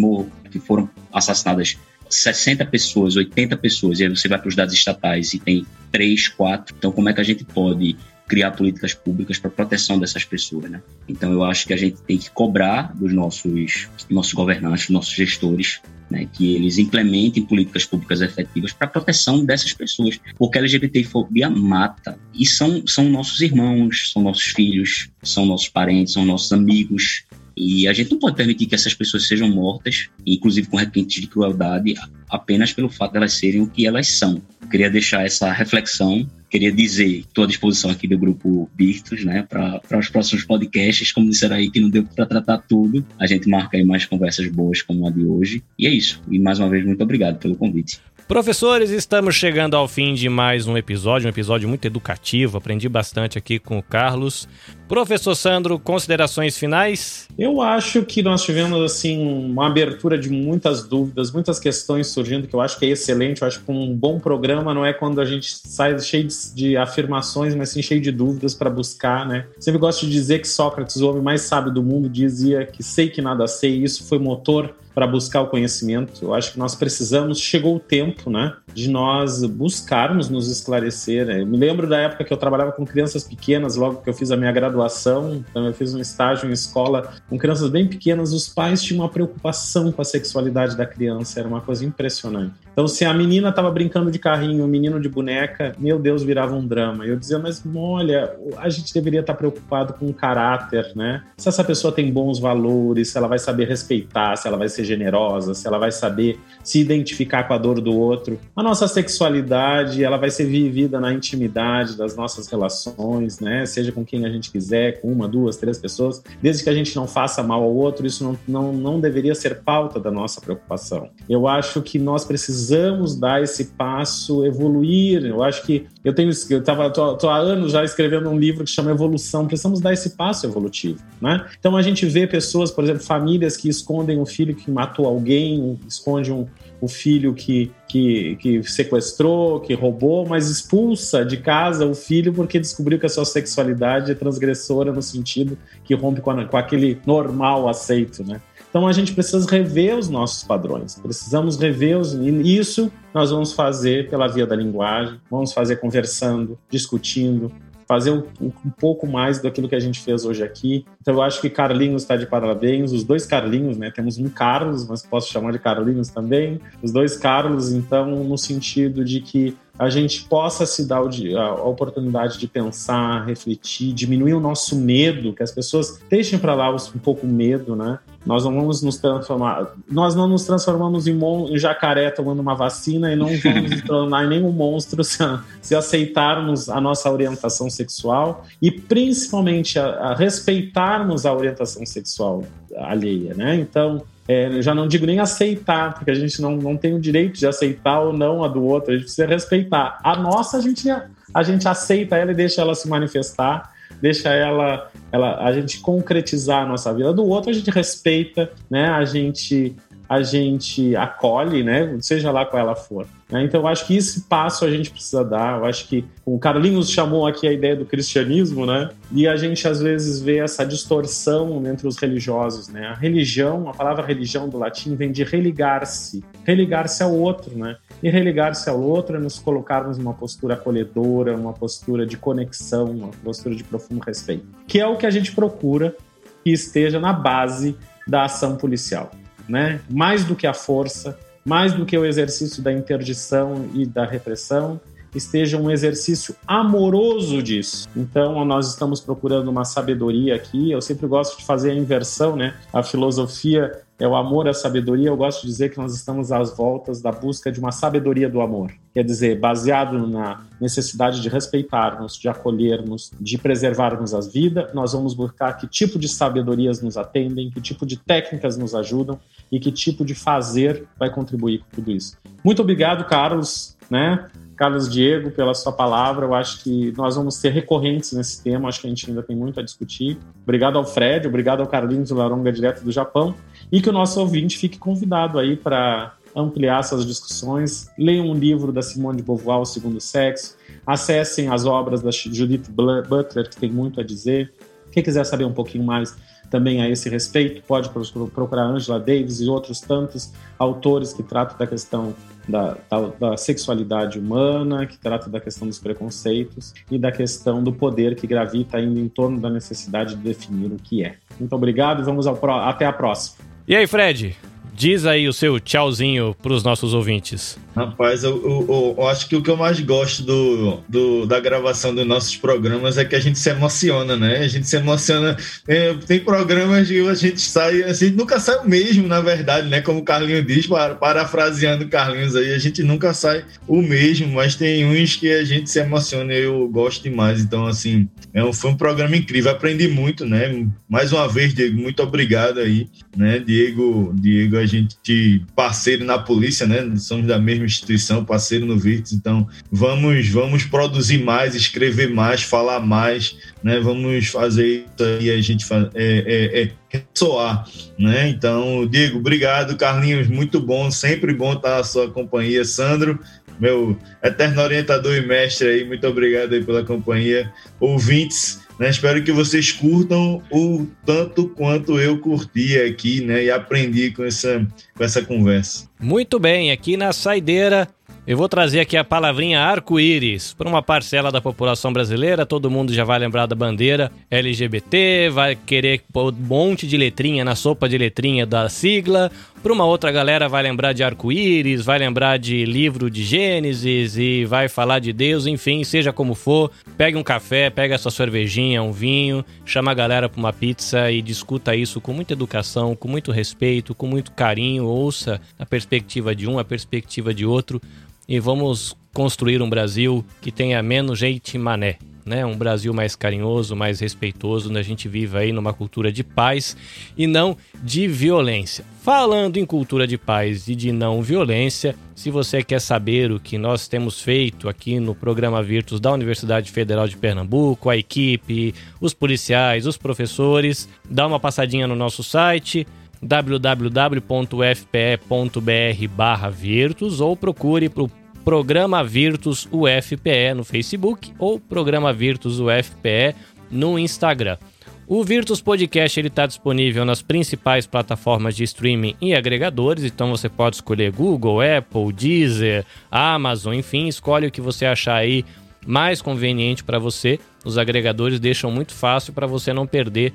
que foram assassinadas 60 pessoas, 80 pessoas, e aí você vai para os dados estatais e tem 3, 4, então como é que a gente pode criar políticas públicas para proteção dessas pessoas, né? Então eu acho que a gente tem que cobrar dos nossos nossos governantes, nossos gestores, né, que eles implementem políticas públicas efetivas para proteção dessas pessoas, porque a LGBTfobia mata e são são nossos irmãos, são nossos filhos, são nossos parentes, são nossos amigos. E a gente não pode permitir que essas pessoas sejam mortas, inclusive com requintes de crueldade, apenas pelo fato de elas serem o que elas são. Eu queria deixar essa reflexão queria dizer, estou à disposição aqui do grupo Virtus, né, para os próximos podcasts, como disseram aí que não deu para tratar tudo, a gente marca aí mais conversas boas como a de hoje. E é isso. E mais uma vez, muito obrigado pelo convite. Professores, estamos chegando ao fim de mais um episódio, um episódio muito educativo. Aprendi bastante aqui com o Carlos. Professor Sandro, considerações finais? Eu acho que nós tivemos assim uma abertura de muitas dúvidas, muitas questões surgindo que eu acho que é excelente. Eu acho que um bom programa não é quando a gente sai cheio de afirmações, mas sim cheio de dúvidas para buscar, né? Sempre gosto de dizer que Sócrates, o homem mais sábio do mundo, dizia que sei que nada sei. Isso foi motor para buscar o conhecimento. Eu acho que nós precisamos, chegou o tempo, né, de nós buscarmos nos esclarecer. Eu me lembro da época que eu trabalhava com crianças pequenas, logo que eu fiz a minha graduação, então eu fiz um estágio em escola com crianças bem pequenas, os pais tinham uma preocupação com a sexualidade da criança, era uma coisa impressionante. Então, se a menina estava brincando de carrinho, o menino de boneca, meu Deus, virava um drama. Eu dizia, mas olha, a gente deveria estar preocupado com o caráter, né? Se essa pessoa tem bons valores, se ela vai saber respeitar, se ela vai ser generosa, se ela vai saber se identificar com a dor do outro. A nossa sexualidade, ela vai ser vivida na intimidade das nossas relações, né? Seja com quem a gente quiser, com uma, duas, três pessoas, desde que a gente não faça mal ao outro, isso não, não, não deveria ser pauta da nossa preocupação. Eu acho que nós precisamos dar esse passo, evoluir. Eu acho que eu tenho, eu tava, tô, tô há anos já escrevendo um livro que chama Evolução. Precisamos dar esse passo evolutivo, né? Então a gente vê pessoas, por exemplo, famílias que escondem um filho que matou alguém, esconde um, o filho que, que, que sequestrou, que roubou, mas expulsa de casa o filho porque descobriu que a sua sexualidade é transgressora no sentido que rompe com, a, com aquele normal aceito, né? Então a gente precisa rever os nossos padrões, precisamos rever os. E isso nós vamos fazer pela via da linguagem, vamos fazer conversando, discutindo, fazer um, um, pouco mais daquilo que a gente fez hoje aqui. Então eu acho que Carlinhos está de parabéns, os dois Carlinhos, né? Temos um Carlos, mas posso chamar de Carlinhos também. Os dois Carlos, então, no sentido de que a gente possa se dar a oportunidade de pensar, refletir, diminuir o nosso medo, que as pessoas deixem para lá um pouco o medo, né? Nós não vamos nos transformar, nós não nos transformamos em, em jacaré tomando uma vacina e não vamos nos tornar nenhum monstro se, se, aceitarmos a nossa orientação sexual e principalmente a, a respeitarmos a orientação sexual alheia, né? Então, é, já não digo nem aceitar, porque a gente não, não tem o direito de aceitar ou não a do outro, a gente precisa respeitar. A nossa, a gente, a gente aceita ela e deixa ela se manifestar, deixa ela, ela a gente concretizar a nossa vida. Do outro, a gente respeita, né? a gente a gente acolhe, né? Seja lá qual ela for. Né? Então, eu acho que esse passo a gente precisa dar. Eu acho que o Carlinhos chamou aqui a ideia do cristianismo, né? E a gente às vezes vê essa distorção entre os religiosos, né? A religião, a palavra religião do latim vem de religar-se, religar-se ao outro, né? E religar-se ao outro nos colocarmos numa postura acolhedora, uma postura de conexão, uma postura de profundo respeito, que é o que a gente procura que esteja na base da ação policial né? Mais do que a força, mais do que o exercício da interdição e da repressão, esteja um exercício amoroso disso. Então, nós estamos procurando uma sabedoria aqui. Eu sempre gosto de fazer a inversão, né? A filosofia é o amor à sabedoria. Eu gosto de dizer que nós estamos às voltas da busca de uma sabedoria do amor. Quer dizer, baseado na necessidade de respeitarmos, de acolhermos, de preservarmos as vidas, nós vamos buscar que tipo de sabedorias nos atendem, que tipo de técnicas nos ajudam e que tipo de fazer vai contribuir com tudo isso. Muito obrigado, Carlos, né? Carlos Diego, pela sua palavra. Eu acho que nós vamos ser recorrentes nesse tema. Acho que a gente ainda tem muito a discutir. Obrigado ao Fred, obrigado ao Carlinhos Laronga, direto do Japão. E que o nosso ouvinte fique convidado aí para ampliar essas discussões. Leiam um livro da Simone de Beauvoir, O Segundo Sexo. Acessem as obras da Judith Butler, que tem muito a dizer. Quem quiser saber um pouquinho mais também a esse respeito, pode procurar Angela Davis e outros tantos autores que tratam da questão da, da, da, sexualidade humana, que trata da questão dos preconceitos e da questão do poder que gravita ainda em torno da necessidade de definir o que é. Muito obrigado e vamos ao até a próxima. E aí, Fred? Diz aí o seu tchauzinho para os nossos ouvintes. Rapaz, eu, eu, eu, acho que o que eu mais gosto do, do, da gravação dos nossos programas é que a gente se emociona, né? A gente se emociona. É, tem programas que a gente sai, a gente nunca sai o mesmo, na verdade, né? Como o Carlinhos diz, parafraseando o Carlinhos aí, a gente nunca sai o mesmo, mas tem uns que a gente se emociona e eu gosto demais. Então, assim, é um, foi um programa incrível. Aprendi muito, né? Mais uma vez, Diego, muito obrigado aí, né? Diego, Diego, a gente parceiro na polícia, né? Somos da mesma instituição, parceiro no Virtus, então vamos vamos produzir mais, escrever mais, falar mais, né? Vamos fazer isso aí a gente é, é, é ressoar, né? Então, Diego, obrigado, Carlinhos, muito bom, sempre bom estar na sua companhia, Sandro, meu eterno orientador e mestre aí, muito obrigado aí pela companhia, ouvintes, né? Espero que vocês curtam o tanto quanto eu curti aqui, né? E aprendi com essa, com essa conversa. Muito bem, aqui na saideira eu vou trazer aqui a palavrinha arco-íris para uma parcela da população brasileira. Todo mundo já vai lembrar da bandeira LGBT, vai querer pôr um monte de letrinha na sopa de letrinha da sigla. Para uma outra galera vai lembrar de arco-íris, vai lembrar de livro de Gênesis e vai falar de Deus, enfim, seja como for, pegue um café, pegue sua cervejinha, um vinho, chama a galera para uma pizza e discuta isso com muita educação, com muito respeito, com muito carinho, ouça a perspectiva de um, a perspectiva de outro e vamos construir um Brasil que tenha menos gente mané né? Um Brasil mais carinhoso, mais respeitoso, onde a gente vive aí numa cultura de paz e não de violência. Falando em cultura de paz e de não violência, se você quer saber o que nós temos feito aqui no programa Virtus da Universidade Federal de Pernambuco, a equipe, os policiais, os professores, dá uma passadinha no nosso site www.fpe.br/virtus ou procure para o Programa Virtus UFPE no Facebook ou Programa Virtus UFPE no Instagram. O Virtus Podcast ele está disponível nas principais plataformas de streaming e agregadores, então você pode escolher Google, Apple, Deezer, Amazon, enfim, escolhe o que você achar aí mais conveniente para você. Os agregadores deixam muito fácil para você não perder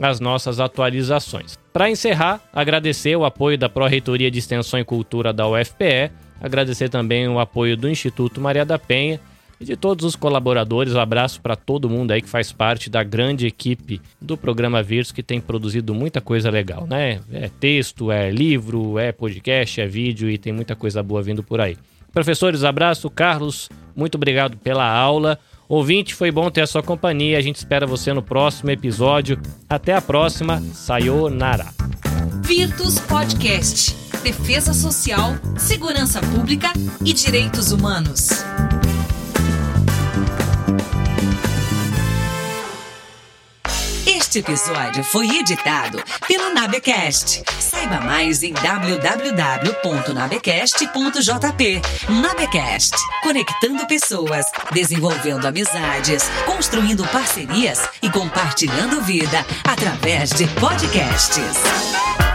as nossas atualizações. Para encerrar, agradecer o apoio da Pró-Reitoria de Extensão e Cultura da UFPE, Agradecer também o apoio do Instituto Maria da Penha e de todos os colaboradores. Um abraço para todo mundo aí que faz parte da grande equipe do programa Virtus que tem produzido muita coisa legal, né? É texto, é livro, é podcast, é vídeo e tem muita coisa boa vindo por aí. Professores, abraço. Carlos, muito obrigado pela aula. Ouvinte, foi bom ter a sua companhia. A gente espera você no próximo episódio. Até a próxima. Sayonara. Virtus Podcast defesa social, segurança pública e direitos humanos. Este episódio foi editado pelo Nabecast. Saiba mais em www.nabecast.jp. Nabecast, conectando pessoas, desenvolvendo amizades, construindo parcerias e compartilhando vida através de podcasts.